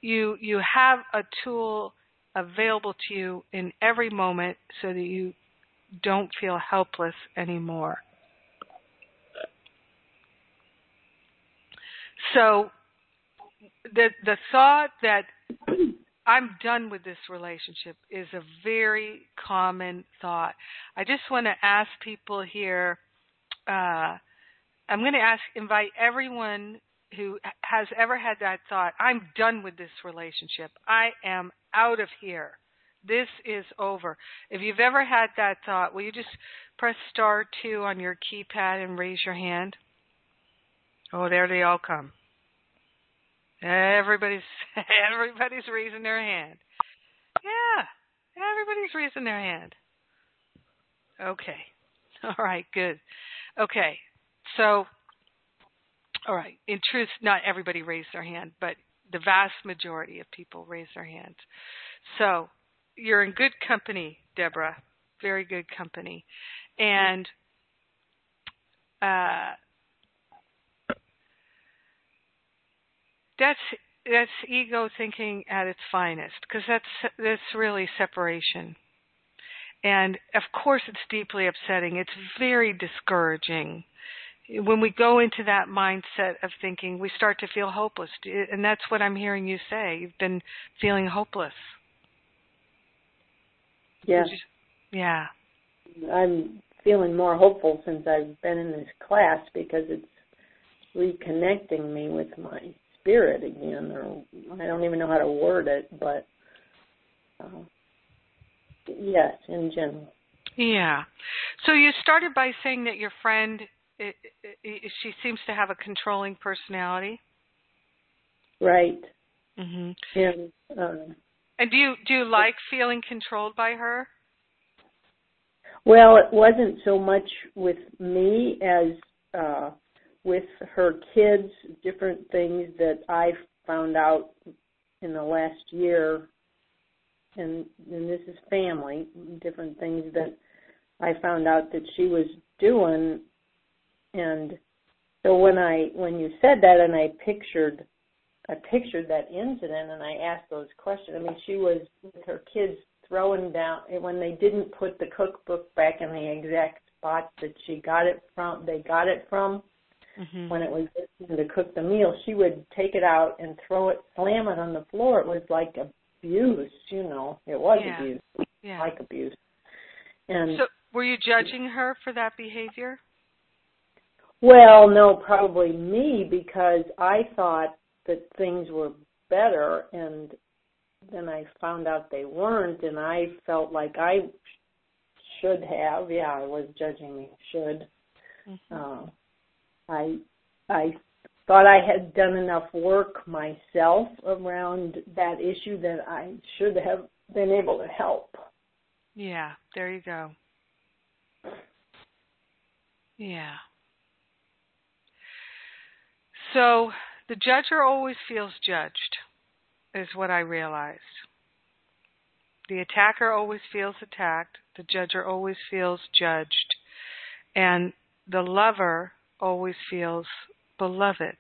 you you have a tool available to you in every moment so that you don't feel helpless anymore. So the the thought that I'm done with this relationship is a very common thought. I just want to ask people here. Uh, I'm going to ask, invite everyone who has ever had that thought. I'm done with this relationship. I am out of here. This is over. If you've ever had that thought, will you just press star two on your keypad and raise your hand? Oh, there they all come. Everybody's everybody's raising their hand. Yeah, everybody's raising their hand. Okay. All right, good. Okay. So all right, in truth not everybody raised their hand, but the vast majority of people raised their hands. So, you're in good company, Deborah. Very good company. And uh that's that's ego thinking at its finest because that's that's really separation. And of course it's deeply upsetting. It's very discouraging. When we go into that mindset of thinking we start to feel hopeless. And that's what i'm hearing you say. You've been feeling hopeless. Yeah. Yeah. I'm feeling more hopeful since i've been in this class because it's reconnecting me with my spirit again, or I don't even know how to word it, but uh, yes, in general. Yeah. So you started by saying that your friend, it, it, she seems to have a controlling personality. Right. Mhm. And um, and do you do you like feeling controlled by her? Well, it wasn't so much with me as uh with her kids, different things that I found out in the last year, and, and this is family, different things that I found out that she was doing, and so when I when you said that, and I pictured I pictured that incident, and I asked those questions. I mean, she was with her kids throwing down when they didn't put the cookbook back in the exact spot that she got it from. They got it from mm-hmm. when it was to cook the meal, she would take it out and throw it, slam it on the floor. It was like abuse, you know. It was yeah. abuse, yeah. like abuse. And so, were you judging her for that behavior? Well, no, probably me because I thought that things were better, and then I found out they weren't, and I felt like I should have. Yeah, I was judging me. Should. Mm-hmm. Uh, I I thought I had done enough work myself around that issue that I should have been able to help. Yeah, there you go. Yeah. So the judger always feels judged, is what I realized. The attacker always feels attacked, the judger always feels judged, and the lover always feels beloved.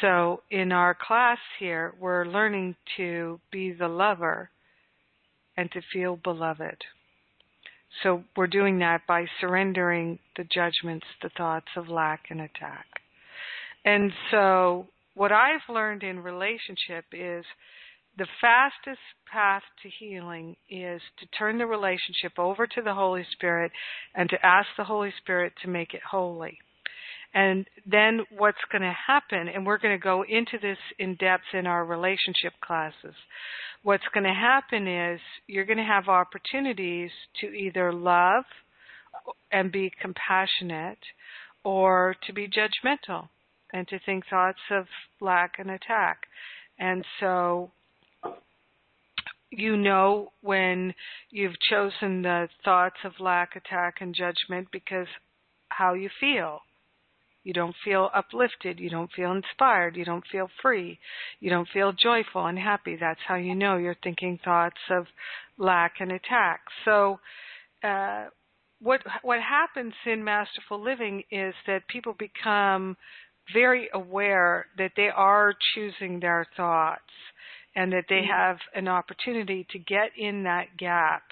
So in our class here, we're learning to be the lover and to feel beloved. So we're doing that by surrendering the judgments, the thoughts of lack and attack. And so what I've learned in relationship is the fastest path to healing is to turn the relationship over to the Holy Spirit and to ask the Holy Spirit to make it holy. And then what's going to happen, and we're going to go into this in depth in our relationship classes. What's going to happen is you're going to have opportunities to either love and be compassionate or to be judgmental and to think thoughts of lack and attack. And so you know when you've chosen the thoughts of lack, attack, and judgment because how you feel. You don't feel uplifted. You don't feel inspired. You don't feel free. You don't feel joyful and happy. That's how you know you're thinking thoughts of lack and attack. So, uh, what what happens in masterful living is that people become very aware that they are choosing their thoughts and that they mm-hmm. have an opportunity to get in that gap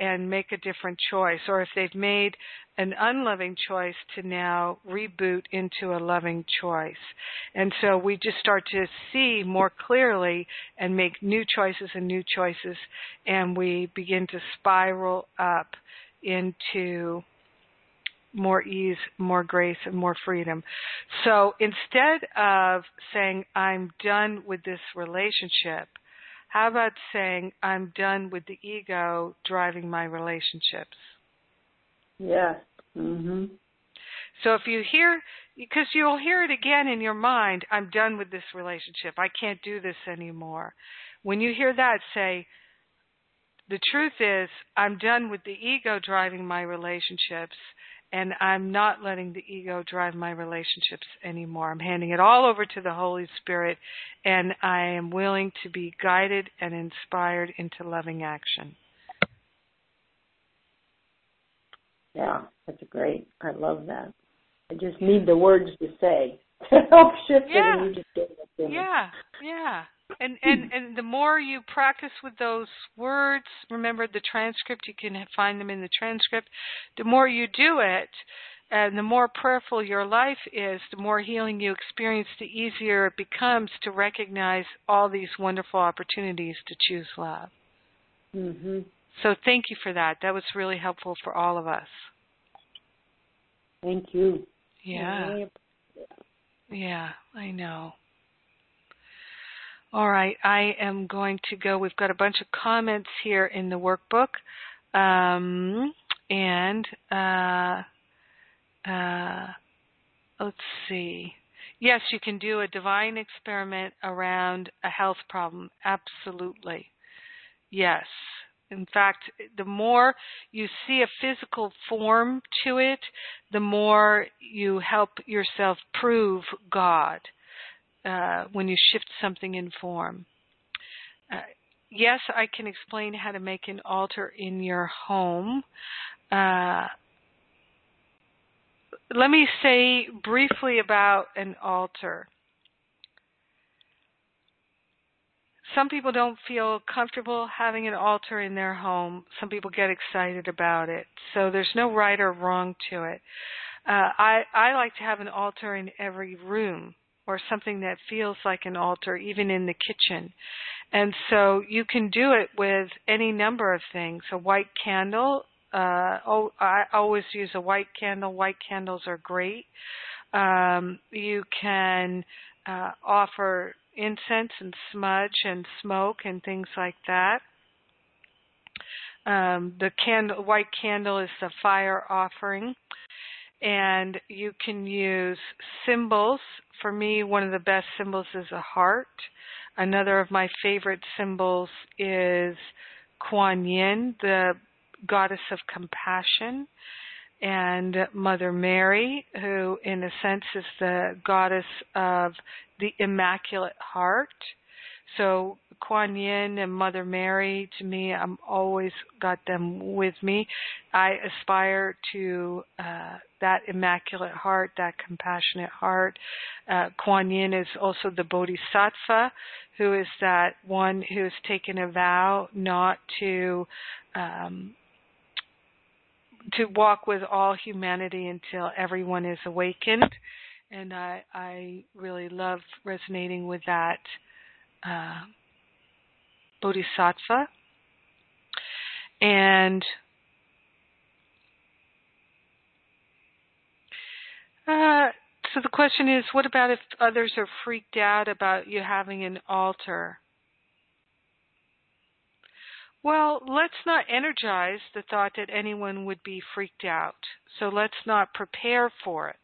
and make a different choice, or if they've made an unloving choice to now reboot into a loving choice. And so we just start to see more clearly and make new choices and new choices, and we begin to spiral up into more ease, more grace, and more freedom. So instead of saying, I'm done with this relationship, how about saying, I'm done with the ego driving my relationships? Yes. Mhm. So if you hear, because you'll hear it again in your mind, I'm done with this relationship. I can't do this anymore. When you hear that, say, the truth is, I'm done with the ego driving my relationships and I'm not letting the ego drive my relationships anymore. I'm handing it all over to the Holy Spirit, and I am willing to be guided and inspired into loving action. Yeah, that's great. I love that. I just need the words to say to help shift yeah. it, and you just gave it to me. Yeah, yeah and and and the more you practice with those words remember the transcript you can find them in the transcript the more you do it and the more prayerful your life is the more healing you experience the easier it becomes to recognize all these wonderful opportunities to choose love. Hmm so thank you for that. That was really helpful for all of us. Thank you. Yeah. Yeah i know all right, I am going to go. We've got a bunch of comments here in the workbook. Um, and uh, uh, let's see. Yes, you can do a divine experiment around a health problem. Absolutely. Yes. In fact, the more you see a physical form to it, the more you help yourself prove God uh, when you shift something in form. Uh, yes, I can explain how to make an altar in your home. Uh, let me say briefly about an altar. Some people don't feel comfortable having an altar in their home. Some people get excited about it. So there's no right or wrong to it. Uh, I, I like to have an altar in every room or something that feels like an altar, even in the kitchen. And so you can do it with any number of things. A white candle, uh, oh, I always use a white candle. White candles are great. Um, you can uh, offer incense and smudge and smoke and things like that. Um, the candle, white candle is the fire offering and you can use symbols. For me, one of the best symbols is a heart. Another of my favorite symbols is Kuan Yin, the goddess of compassion. and Mother Mary, who in a sense is the goddess of the Immaculate Heart. So Kuan Yin and Mother Mary, to me, I'm always got them with me. I aspire to uh, that immaculate heart, that compassionate heart. Uh, Kuan Yin is also the Bodhisattva, who is that one who has taken a vow not to um, to walk with all humanity until everyone is awakened. And I, I really love resonating with that uh, bodhisattva. And uh, so the question is what about if others are freaked out about you having an altar? Well, let's not energize the thought that anyone would be freaked out. So let's not prepare for it.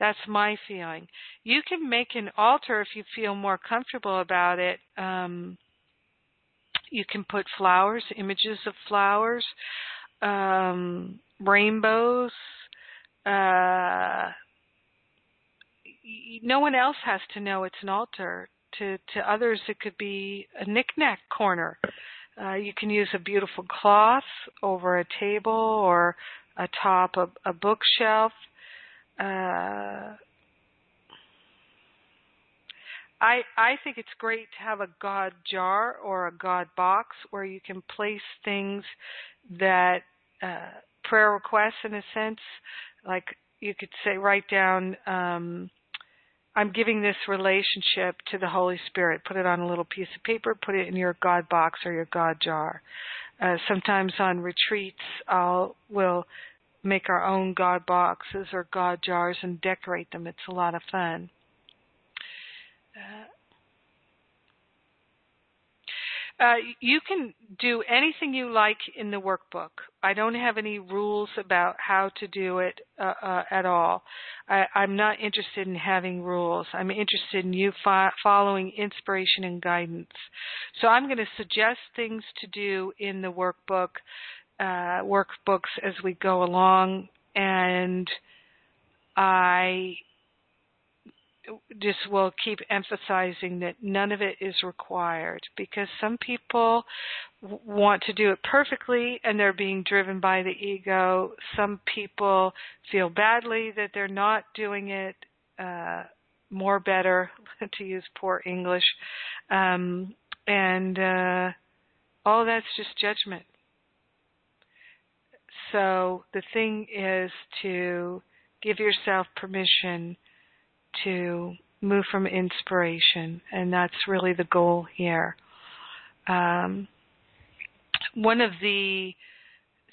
That's my feeling. You can make an altar if you feel more comfortable about it. Um, you can put flowers, images of flowers, um, rainbows. Uh, no one else has to know it's an altar. To to others, it could be a knickknack corner. Uh, you can use a beautiful cloth over a table or atop a, a bookshelf. Uh, I I think it's great to have a God jar or a God box where you can place things that uh, prayer requests in a sense, like you could say write down um, I'm giving this relationship to the Holy Spirit. Put it on a little piece of paper, put it in your God box or your God jar. Uh, sometimes on retreats, I'll will make our own God boxes or God jars and decorate them. It's a lot of fun. Uh, uh, you can do anything you like in the workbook. I don't have any rules about how to do it uh, uh, at all. I, am not interested in having rules. I'm interested in you fo- following inspiration and guidance. So I'm going to suggest things to do in the workbook, uh, workbooks as we go along, and I just will keep emphasizing that none of it is required because some people want to do it perfectly and they're being driven by the ego. Some people feel badly that they're not doing it uh, more better, to use poor English. Um, and uh, all that's just judgment. So the thing is to give yourself permission to move from inspiration, and that's really the goal here. Um, one of the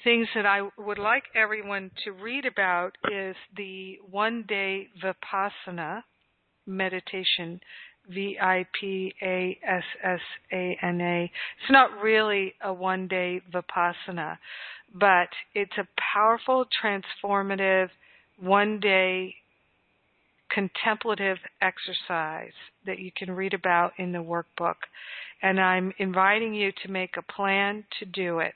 things that I would like everyone to read about is the one day Vipassana meditation, V I P A S S A N A. It's not really a one day Vipassana, but it's a powerful, transformative, one day contemplative exercise that you can read about in the workbook. And I'm inviting you to make a plan to do it.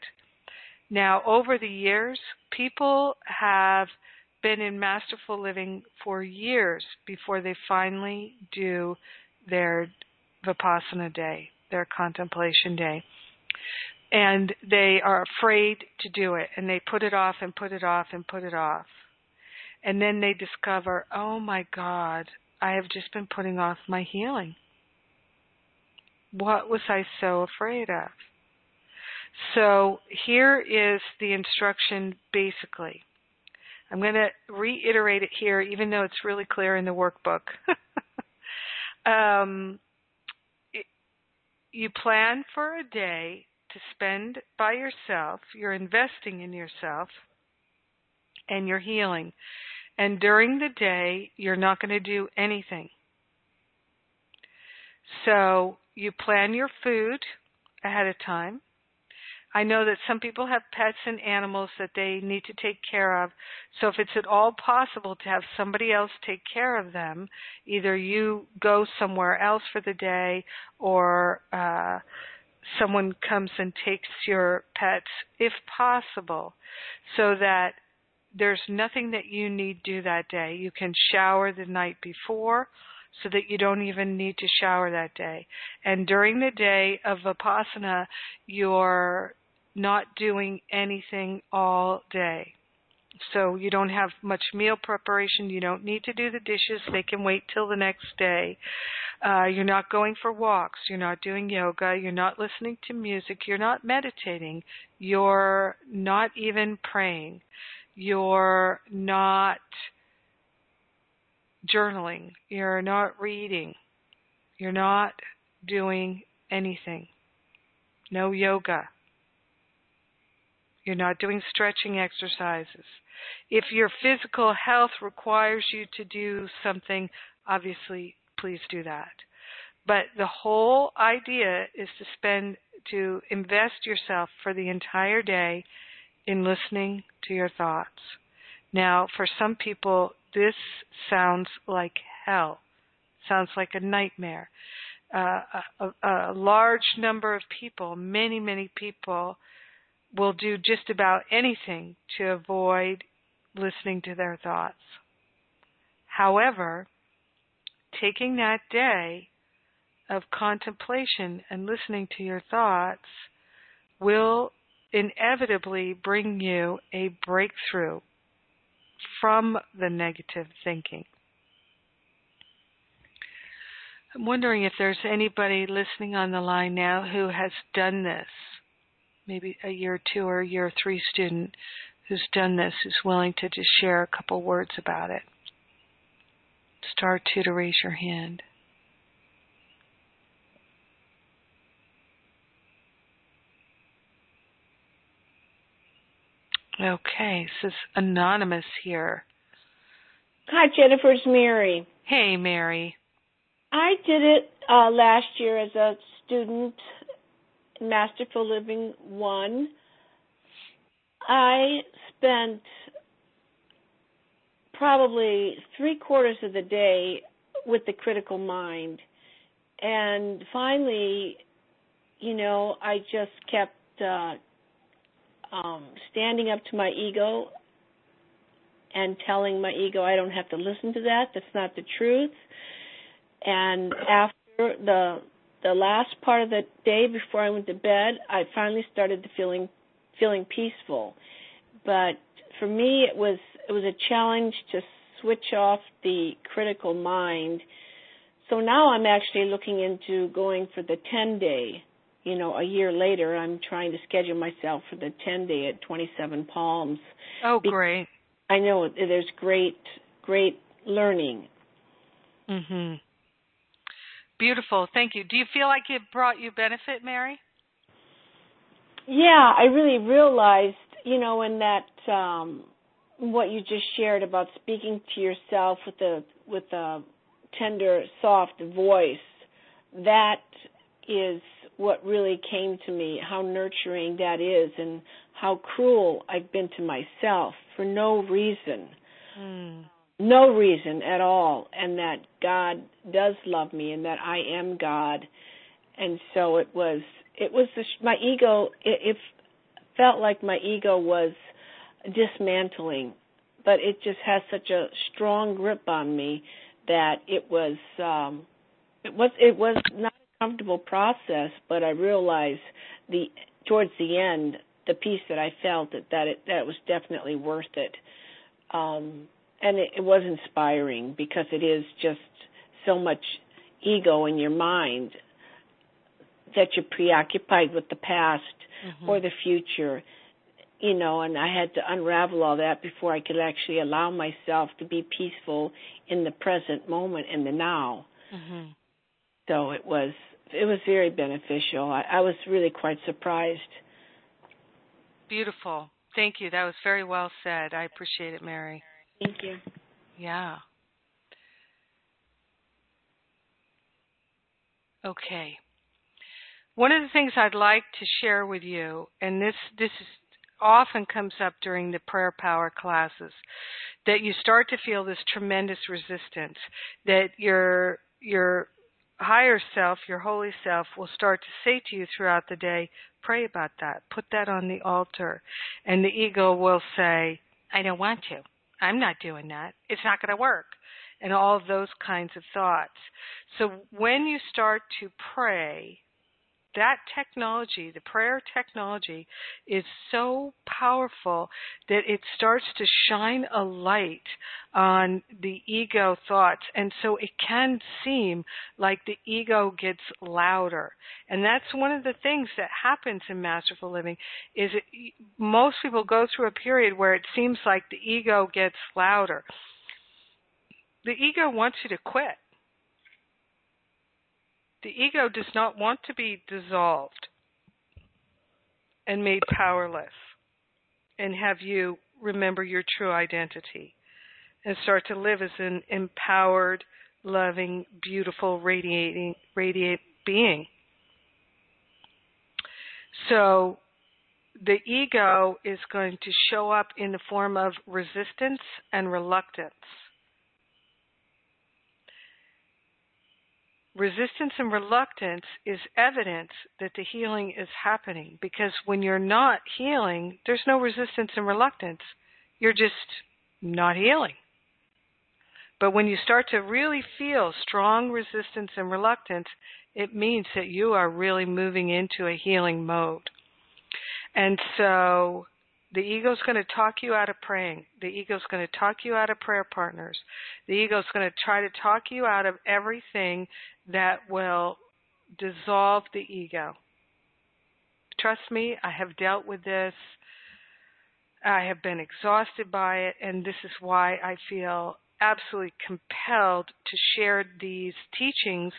Now, over the years, people have been in masterful living for years before they finally do their Vipassana day, their contemplation day. And they are afraid to do it, and they put it off and put it off and put it off. And then they discover, oh my God, I have just been putting off my healing. What was I so afraid of? So here is the instruction basically. I'm going to reiterate it here, even though it's really clear in the workbook. um, you plan for a day to spend by yourself. You're investing in yourself and your healing. And during the day, you're not going to do anything. So you plan your food ahead of time. I know that some people have pets and animals that they need to take care of. So if it's at all possible to have somebody else take care of them, either you go somewhere else for the day or uh, someone comes and takes your pets, if possible, so that there's nothing that you need do that day. You can shower the night before so that you don't even need to shower that day. And during the day of Vipassana, you're not doing anything all day. So you don't have much meal preparation. You don't need to do the dishes. They can wait till the next day. Uh, you're not going for walks. You're not doing yoga. You're not listening to music. You're not meditating. You're not even praying. You're not journaling. You're not reading. You're not doing anything. No yoga. You're not doing stretching exercises. If your physical health requires you to do something, obviously, please do that. But the whole idea is to spend, to invest yourself for the entire day in listening to your thoughts. Now, for some people, this sounds like hell, sounds like a nightmare. Uh, a, a, large number of people, many, many people, will do just about anything to avoid listening to their thoughts. However, taking that day of contemplation and listening to your thoughts will inevitably bring you a breakthrough from the negative thinking. I'm wondering if there's anybody listening on the line now who has done this, maybe a year two or a year three student who's done this, who's willing to just share a couple words about it. Star two to raise your hand. Okay, this is anonymous here. Hi, Jennifer. It's Mary. Hey, Mary. I did it uh, last year as a student, Masterful Living One. I spent probably three quarters of the day with the critical mind. And finally, you know, I just kept uh, um, standing up to my ego and telling my ego I don't have to listen to that. That's not the truth. And after the the last part of the day before I went to bed, I finally started to feeling feeling peaceful. But for me, it was it was a challenge to switch off the critical mind. So now I'm actually looking into going for the 10 day you know, a year later, I'm trying to schedule myself for the 10 day at 27 Palms. Oh, great. I know there's great, great learning. Mhm. Beautiful. Thank you. Do you feel like it brought you benefit, Mary? Yeah, I really realized, you know, in that um what you just shared about speaking to yourself with a with a tender, soft voice, that is what really came to me, how nurturing that is, and how cruel I've been to myself for no reason. Mm. No reason at all, and that God does love me, and that I am God, and so it was. It was the, my ego. It, it felt like my ego was dismantling, but it just has such a strong grip on me that it was. um it was. It was not a comfortable process, but I realized the towards the end, the peace that I felt that that it that was definitely worth it. Um, and it, it was inspiring because it is just so much ego in your mind that you're preoccupied with the past mm-hmm. or the future you know and i had to unravel all that before i could actually allow myself to be peaceful in the present moment in the now mm-hmm. so it was it was very beneficial. I, I was really quite surprised. Beautiful. Thank you. That was very well said. I appreciate it, Mary. Thank you. Yeah. Okay. One of the things I'd like to share with you, and this this is, often comes up during the prayer power classes, that you start to feel this tremendous resistance, that your your higher self, your holy self, will start to say to you throughout the day, pray about that, put that on the altar. And the ego will say, I don't want to. I'm not doing that. It's not going to work. And all those kinds of thoughts. So when you start to pray, that technology, the prayer technology, is so powerful that it starts to shine a light on the ego thoughts. And so it can seem like the ego gets louder. And that's one of the things that happens in masterful living is it, most people go through a period where it seems like the ego gets louder. The ego wants you to quit the ego does not want to be dissolved and made powerless and have you remember your true identity and start to live as an empowered, loving, beautiful, radiating, radiate being. So the ego is going to show up in the form of resistance and reluctance. Resistance and reluctance is evidence that the healing is happening because when you're not healing, there's no resistance and reluctance. You're just not healing. But when you start to really feel strong resistance and reluctance, it means that you are really moving into a healing mode. And so the ego's going to talk you out of praying. The ego's going to talk you out of prayer partners. The ego's going to try to talk you out of everything that will dissolve the ego. Trust me, I have dealt with this. I have been exhausted by it, and this is why I feel absolutely compelled to share these teachings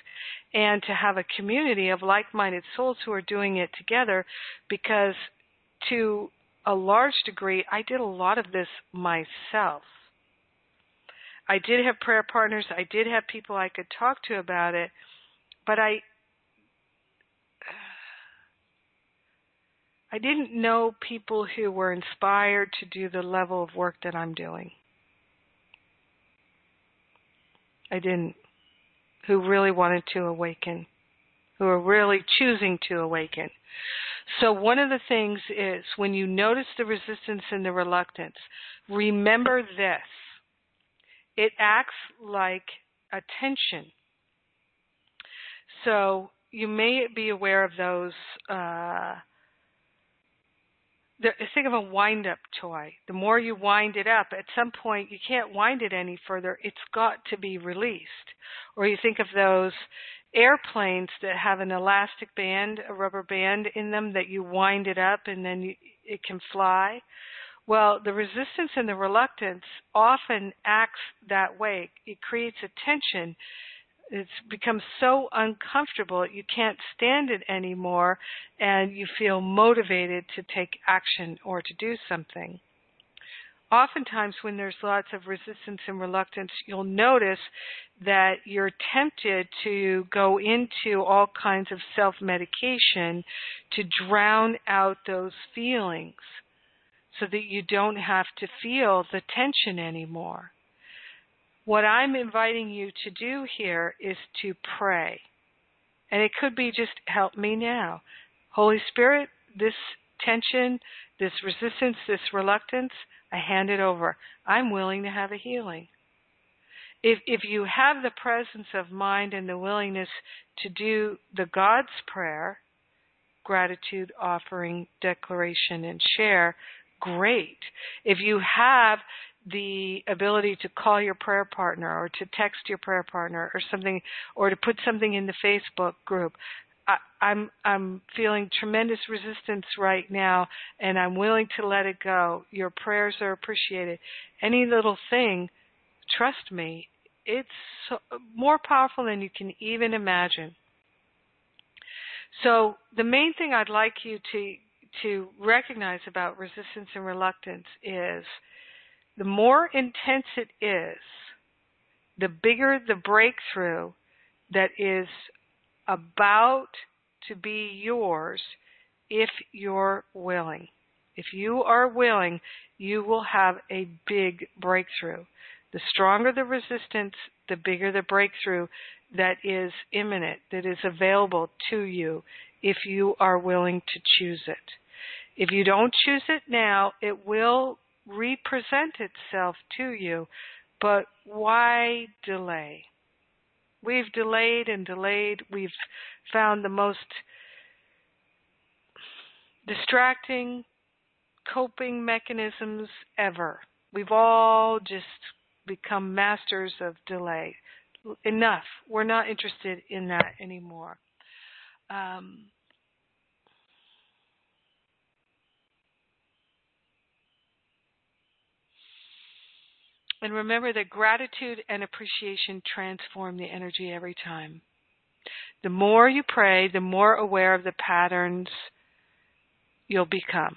and to have a community of like minded souls who are doing it together because to a large degree, I did a lot of this myself. I did have prayer partners, I did have people I could talk to about it, but I I didn't know people who were inspired to do the level of work that I'm doing. I didn't. Who really wanted to awaken, who are really choosing to awaken. So, one of the things is when you notice the resistance and the reluctance, remember this it acts like a tension. So, you may be aware of those. Uh, think of a wind up toy. The more you wind it up, at some point you can't wind it any further. It's got to be released. Or you think of those airplanes that have an elastic band, a rubber band in them that you wind it up and then you, it can fly. Well, the resistance and the reluctance often acts that way. It creates a tension. It's become so uncomfortable you can't stand it anymore and you feel motivated to take action or to do something oftentimes when there's lots of resistance and reluctance, you'll notice that you're tempted to go into all kinds of self medication to drown out those feelings so that you don't have to feel the tension anymore. What I'm inviting you to do here is to pray. And it could be just help me now. Holy Spirit, this tension, this resistance, this reluctance, I hand it over. I'm willing to have a healing. If if you have the presence of mind and the willingness to do the GODS prayer, gratitude, offering, declaration, and share, great. If you have the ability to call your prayer partner or to text your prayer partner or something or to put something in the Facebook group, I, am I'm feeling tremendous resistance right now, and I'm willing to let it go. Your prayers are appreciated. Any little thing, trust me, it's so, more powerful than you can even imagine. So the main thing I'd like you to to recognize about resistance and reluctance is the more intense it is, the bigger the breakthrough that is about to be yours if you're willing. If you are willing, you will have a big breakthrough. The stronger the resistance, the bigger the breakthrough that is imminent, that is available to you if you are willing to choose it. If you don't choose it now, it will represent itself to you. But why delay? We've delayed and delayed. We've found the most distracting coping mechanisms ever. We've all just become masters of delay. Enough. We're not interested in that anymore. Um, And remember that gratitude and appreciation transform the energy every time. The more you pray, the more aware of the patterns you'll become.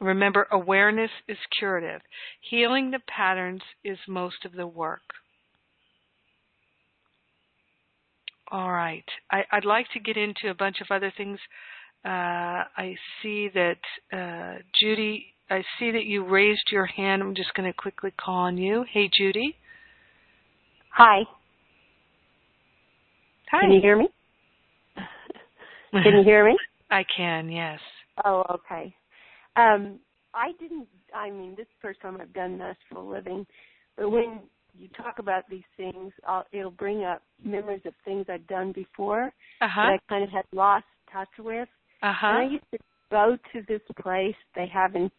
Remember, awareness is curative. Healing the patterns is most of the work. All right. I, would like to get into a bunch of other things. Uh, I see that uh, Judy I see that you raised your hand. I'm just going to quickly call on you. Hey, Judy. Hi. Hi. Can you hear me? can you hear me? I can, yes. Oh, okay. Um, I didn't, I mean, this is the first time I've done this for a living, but when you talk about these things, I'll, it'll bring up memories of things I've done before uh-huh. that I kind of had lost touch with. Uh-huh. And I used to go to this place they have in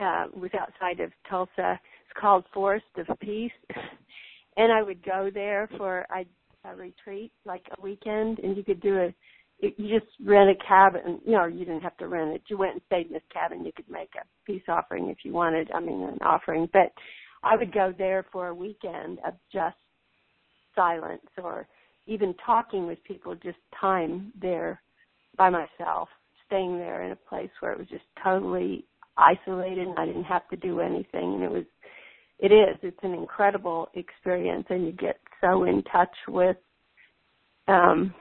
uh, was outside of Tulsa. It's called Forest of Peace, and I would go there for a, a retreat, like a weekend, and you could do a. You just rent a cabin. You know, you didn't have to rent it. You went and stayed in this cabin. You could make a peace offering if you wanted. I mean, an offering. But I would go there for a weekend of just silence, or even talking with people, just time there by myself, staying there in a place where it was just totally isolated and I didn't have to do anything and it was it is it's an incredible experience and you get so in touch with um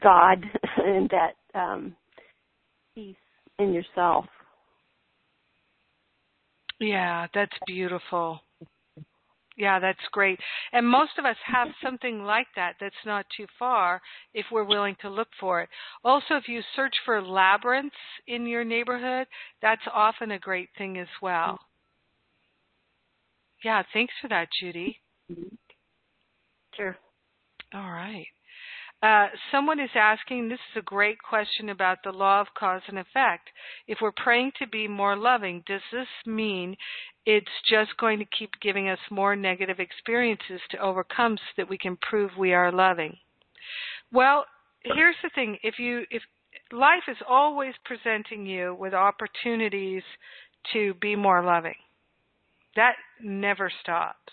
God and that um peace in yourself. Yeah, that's beautiful. Yeah, that's great. And most of us have something like that that's not too far if we're willing to look for it. Also, if you search for labyrinths in your neighborhood, that's often a great thing as well. Mm-hmm. Yeah, thanks for that, Judy. Mm-hmm. Sure. All right. Uh, someone is asking, this is a great question about the law of cause and effect. If we're praying to be more loving, does this mean it's just going to keep giving us more negative experiences to overcome so that we can prove we are loving? Well, here's the thing. If you, if life is always presenting you with opportunities to be more loving, that never stops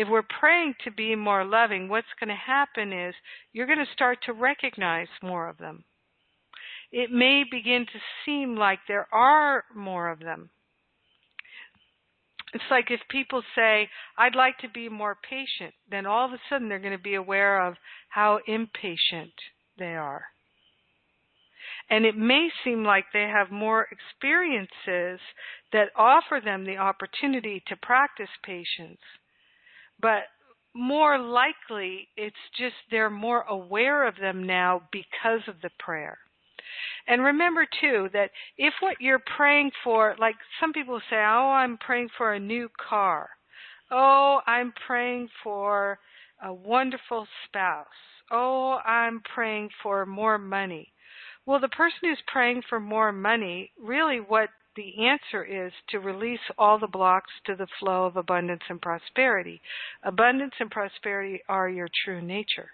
if we're praying to be more loving, what's going to happen is you're going to start to recognize more of them. It may begin to seem like there are more of them. It's like if people say, I'd like to be more patient, then all of a sudden they're going to be aware of how impatient they are. And it may seem like they have more experiences that offer them the opportunity to practice patience but more likely it's just they're more aware of them now because of the prayer. And remember too that if what you're praying for, like some people say, oh, I'm praying for a new car. Oh, I'm praying for a wonderful spouse. Oh, I'm praying for more money. Well, the person who's praying for more money, really what the answer is to release all the blocks to the flow of abundance and prosperity. Abundance and prosperity are your true nature.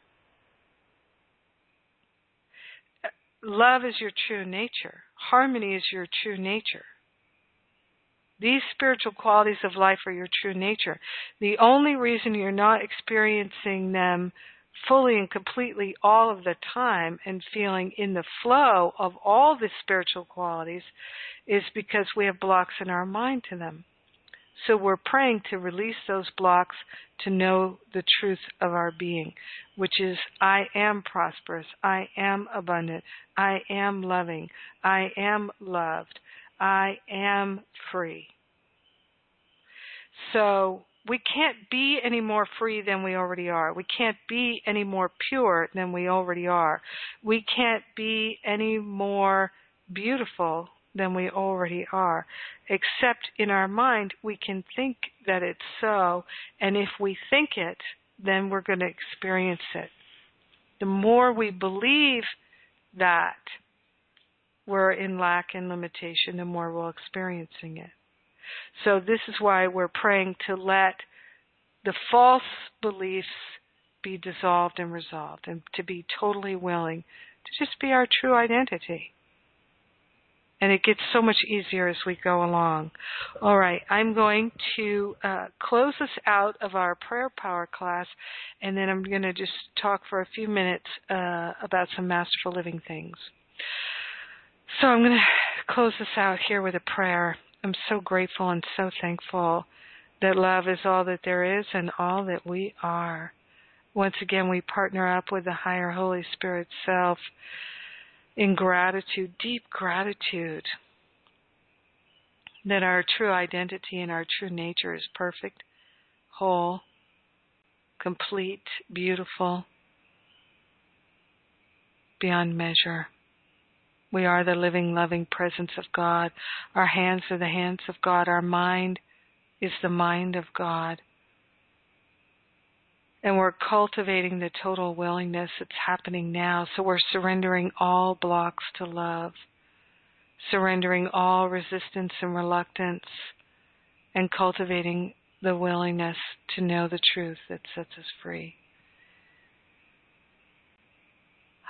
Love is your true nature. Harmony is your true nature. These spiritual qualities of life are your true nature. The only reason you're not experiencing them fully and completely all of the time and feeling in the flow of all the spiritual qualities is because we have blocks in our mind to them. So we're praying to release those blocks to know the truth of our being, which is I am prosperous, I am abundant, I am loving, I am loved, I am free. So we can't be any more free than we already are. We can't be any more pure than we already are. We can't be any more beautiful than we already are. Except in our mind, we can think that it's so, and if we think it, then we're going to experience it. The more we believe that we're in lack and limitation, the more we're experiencing it. So this is why we're praying to let the false beliefs be dissolved and resolved and to be totally willing to just be our true identity. And it gets so much easier as we go along. All right, I'm going to uh, close us out of our prayer power class, and then I'm going to just talk for a few minutes uh, about some masterful living things. So I'm going to close this out here with a prayer. I'm so grateful and so thankful that love is all that there is and all that we are. Once again, we partner up with the higher Holy Spirit self in gratitude, deep gratitude that our true identity and our true nature is perfect, whole, complete, beautiful, beyond measure. We are the living, loving presence of God. Our hands are the hands of God. Our mind is the mind of God. And we're cultivating the total willingness that's happening now. So we're surrendering all blocks to love, surrendering all resistance and reluctance, and cultivating the willingness to know the truth that sets us free.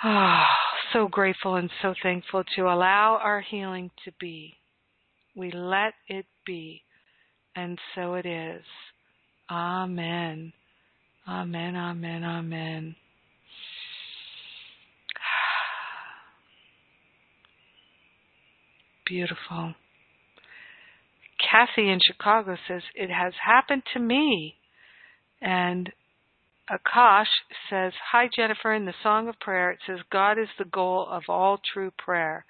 Ah, so grateful and so thankful to allow our healing to be. We let it be, and so it is. Amen. Amen, amen, amen. Beautiful. Kathy in Chicago says, It has happened to me. And Akash says, Hi, Jennifer. In the Song of Prayer, it says, God is the goal of all true prayer.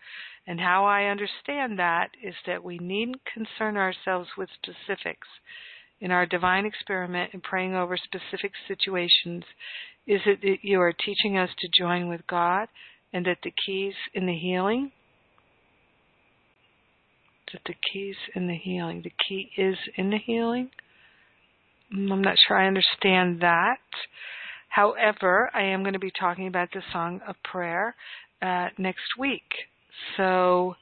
And how I understand that is that we needn't concern ourselves with specifics. In our divine experiment in praying over specific situations, is it that you are teaching us to join with God and that the keys in the healing? That the keys in the healing, the key is in the healing? Mm, I'm not sure I understand that. However, I am going to be talking about the Song of Prayer uh, next week. So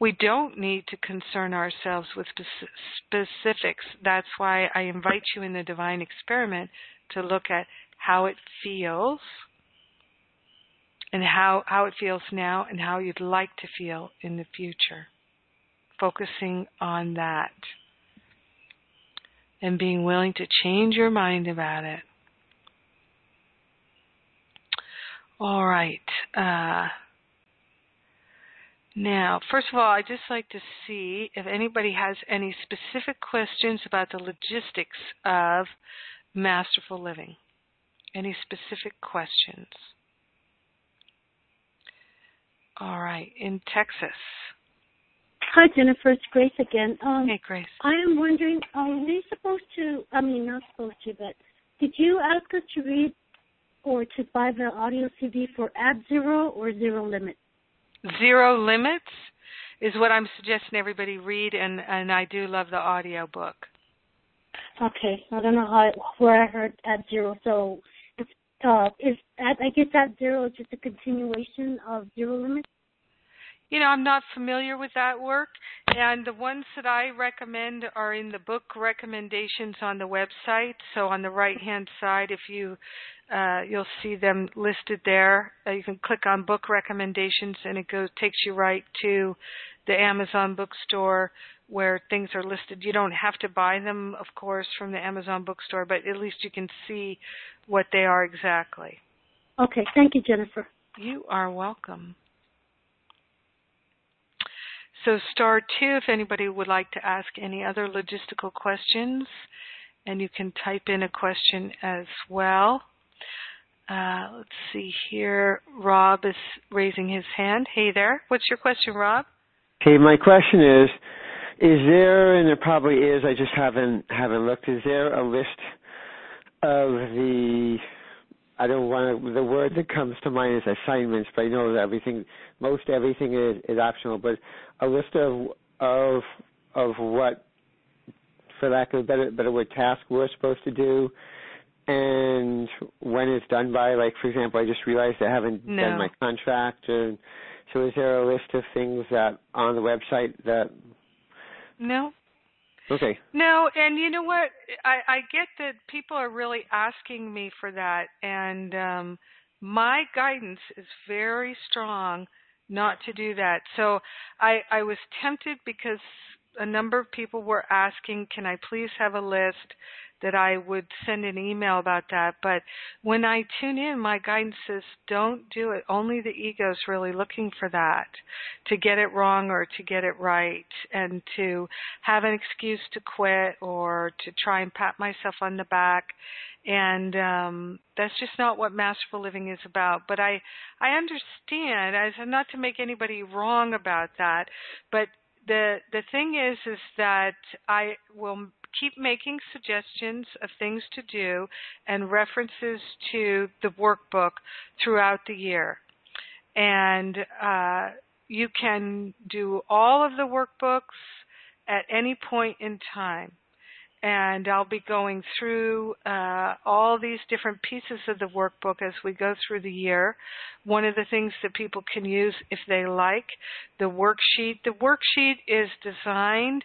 we don't need to concern ourselves with specifics. That's why I invite you in the divine experiment to look at how it feels and how, how it feels now and how you'd like to feel in the future. Focusing on that and being willing to change your mind about it. All right. Uh, now, first of all, I'd just like to see if anybody has any specific questions about the logistics of masterful living. Any specific questions? All right, in Texas. Hi, Jennifer. It's Grace again. Um, hey, Grace. I am wondering, are we supposed to, I mean, not supposed to, but did you ask us to read or to buy the audio CD for At Zero or Zero Limits? Zero Limits is what I'm suggesting everybody read, and, and I do love the audio book. Okay. I don't know how where I heard At Zero, so it's, uh, is I guess At Zero is just a continuation of Zero Limits? You know, I'm not familiar with that work, and the ones that I recommend are in the book recommendations on the website. So on the right hand side, if you uh, you'll see them listed there. Uh, you can click on book recommendations, and it goes takes you right to the Amazon bookstore where things are listed. You don't have to buy them, of course, from the Amazon bookstore, but at least you can see what they are exactly. Okay, thank you, Jennifer. You are welcome. So star two if anybody would like to ask any other logistical questions, and you can type in a question as well. Uh, let's see here. Rob is raising his hand. Hey there. What's your question, Rob? Hey, my question is, is there, and there probably is, I just haven't haven't looked. Is there a list of the I don't want to, the word that comes to mind is assignments, but I know that everything, most everything is, is optional. But a list of of of what, for lack of a better better word, task we're supposed to do, and when it's done by. Like for example, I just realized I haven't no. done my contract, and so is there a list of things that on the website that? No, Okay. No, and you know what? I, I get that people are really asking me for that, and um, my guidance is very strong not to do that. So I, I was tempted because a number of people were asking, can I please have a list? that I would send an email about that. But when I tune in, my guidance says don't do it. Only the ego is really looking for that to get it wrong or to get it right and to have an excuse to quit or to try and pat myself on the back. And um that's just not what masterful living is about. But I I understand as not to make anybody wrong about that, but the the thing is is that I will keep making suggestions of things to do and references to the workbook throughout the year. And uh, you can do all of the workbooks at any point in time. And I'll be going through uh, all these different pieces of the workbook as we go through the year. One of the things that people can use if they like the worksheet. The worksheet is designed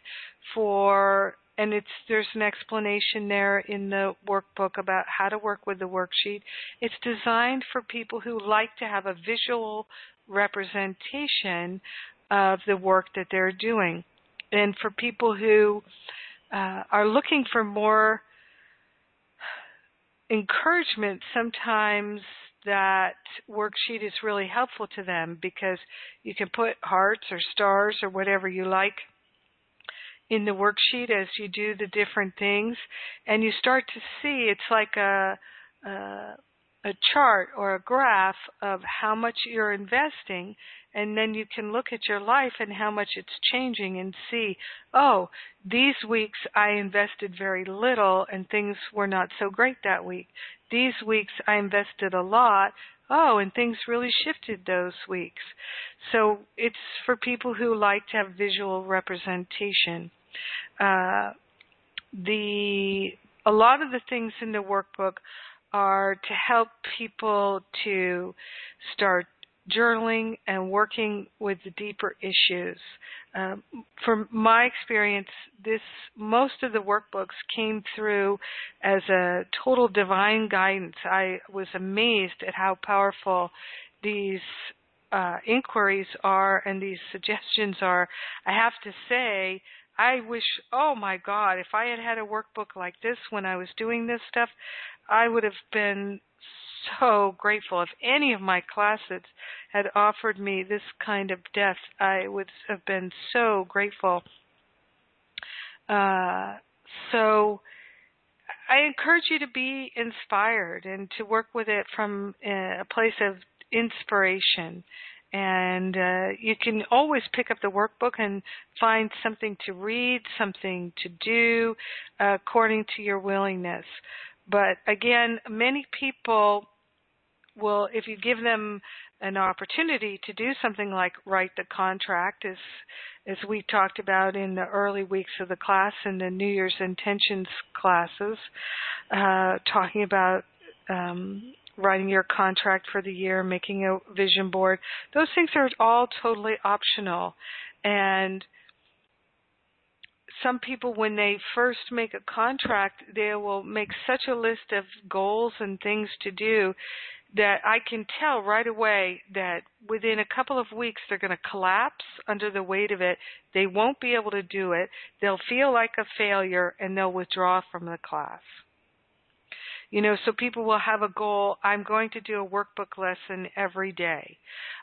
for and it's there's an explanation there in the workbook about how to work with the worksheet. It's designed for people who like to have a visual representation of the work that they're doing, and for people who uh, are looking for more encouragement. Sometimes that worksheet is really helpful to them because you can put hearts or stars or whatever you like in the worksheet as you do the different things and you start to see it's like a, a a chart or a graph of how much you're investing and then you can look at your life and how much it's changing and see oh these weeks i invested very little and things were not so great that week. These weeks i invested a lot. Oh and things really shifted those weeks. So it's for people who like to have visual representation. Uh, the a lot of the things in the workbook are to help people to start journaling and working with the deeper issues. Um, from my experience, this most of the workbooks came through as a total divine guidance. I was amazed at how powerful these uh, inquiries are and these suggestions are. I have to say, I wish, oh my God, if I had had a workbook like this when I was doing this stuff, I would have been so grateful. If any of my classes had offered me this kind of death, I would have been so grateful. Uh, so I encourage you to be inspired and to work with it from a place of inspiration and uh, you can always pick up the workbook and find something to read, something to do uh, according to your willingness. But again, many people will, if you give them an opportunity to do something like write the contract, as as we talked about in the early weeks of the class in the New Year's intentions classes, uh, talking about um, writing your contract for the year, making a vision board. Those things are all totally optional. And some people, when they first make a contract, they will make such a list of goals and things to do that I can tell right away that within a couple of weeks they're going to collapse under the weight of it. They won't be able to do it. They'll feel like a failure and they'll withdraw from the class. You know, so people will have a goal. I'm going to do a workbook lesson every day.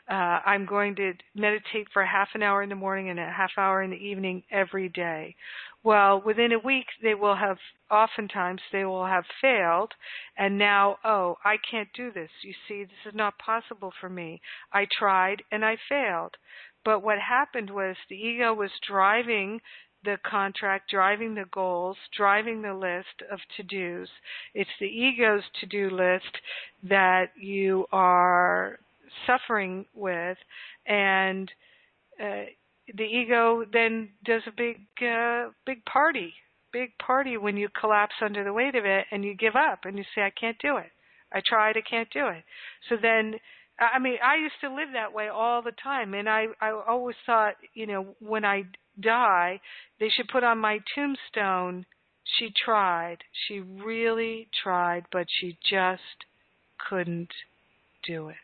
Uh, I'm going to meditate for half an hour in the morning and a half hour in the evening every day. Well, within a week, they will have, oftentimes, they will have failed, and now, oh, I can't do this. You see, this is not possible for me. I tried and I failed. But what happened was the ego was driving the contract, driving the goals, driving the list of to-dos. It's the ego's to-do list that you are suffering with and uh, the ego then does a big uh, big party big party when you collapse under the weight of it and you give up and you say i can't do it i tried i can't do it so then i mean i used to live that way all the time and i i always thought you know when i die they should put on my tombstone she tried she really tried but she just couldn't do it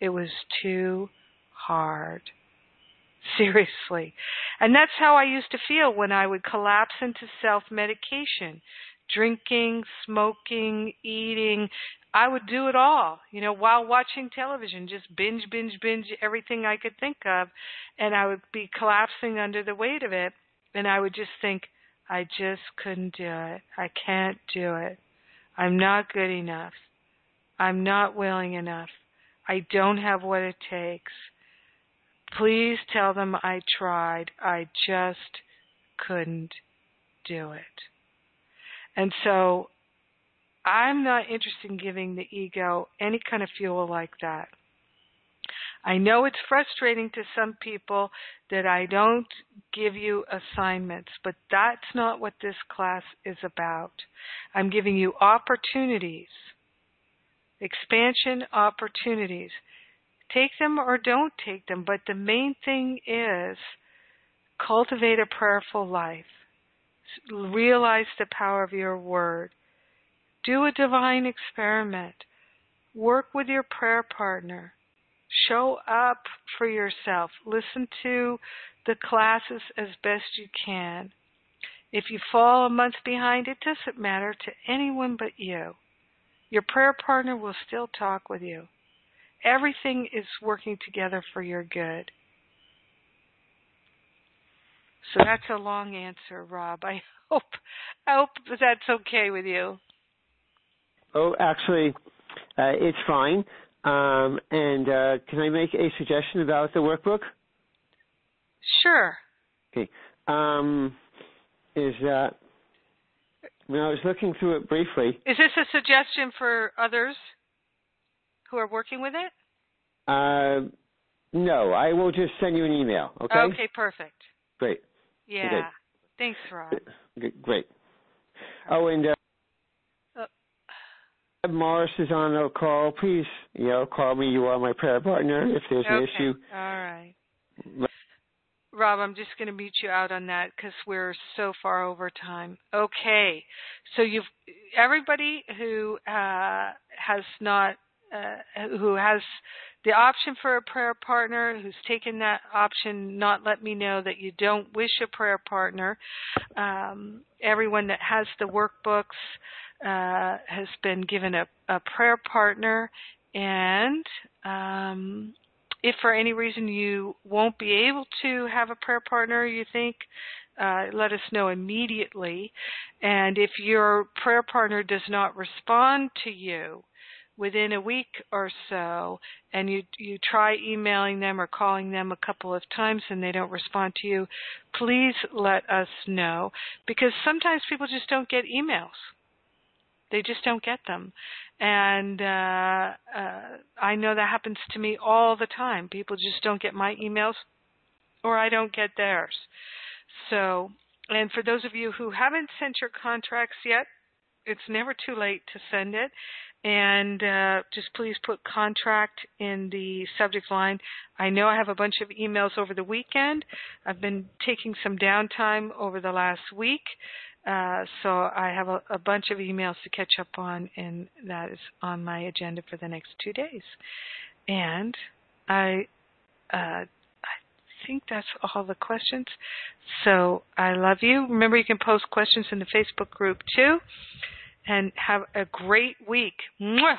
it was too hard Seriously. And that's how I used to feel when I would collapse into self medication. Drinking, smoking, eating. I would do it all, you know, while watching television, just binge, binge, binge everything I could think of. And I would be collapsing under the weight of it. And I would just think, I just couldn't do it. I can't do it. I'm not good enough. I'm not willing enough. I don't have what it takes. Please tell them I tried. I just couldn't do it. And so I'm not interested in giving the ego any kind of fuel like that. I know it's frustrating to some people that I don't give you assignments, but that's not what this class is about. I'm giving you opportunities, expansion opportunities. Take them or don't take them, but the main thing is cultivate a prayerful life. Realize the power of your word. Do a divine experiment. Work with your prayer partner. Show up for yourself. Listen to the classes as best you can. If you fall a month behind, it doesn't matter to anyone but you. Your prayer partner will still talk with you. Everything is working together for your good. So that's a long answer, Rob. I hope I hope that's okay with you. Oh, actually, uh, it's fine. Um, and uh, can I make a suggestion about the workbook? Sure. Okay. Um, is that when I was looking through it briefly? Is this a suggestion for others? who are working with it? Uh, no, I will just send you an email. Okay. Okay, perfect. Great. Yeah. Thanks, Rob. Great. Oh, and uh, uh, Morris is on a call. Please, you know, call me. You are my prayer partner if there's okay. an issue. All right. Rob, I'm just going to mute you out on that because we're so far over time. Okay, so you've everybody who uh, has not uh, who has the option for a prayer partner, who's taken that option, not let me know that you don't wish a prayer partner. Um, everyone that has the workbooks uh, has been given a, a prayer partner, and um, if for any reason you won't be able to have a prayer partner, you think uh, let us know immediately. And if your prayer partner does not respond to you, within a week or so and you you try emailing them or calling them a couple of times and they don't respond to you, please let us know because sometimes people just don't get emails. They just don't get them. And uh, uh, I know that happens to me all the time. People just don't get my emails or I don't get theirs. So, and for those of you who haven't sent your contracts yet, it's never too late to send it and uh, just please put contract in the subject line. I know I have a bunch of emails over the weekend. I've been taking some downtime over the last week, uh, so I have a, a, bunch of emails to catch up on, and that is on my agenda for the next two days. And I, uh, I think that's all the questions. So I love you. Remember, you can post questions in the Facebook group too and have a great week. Mwah!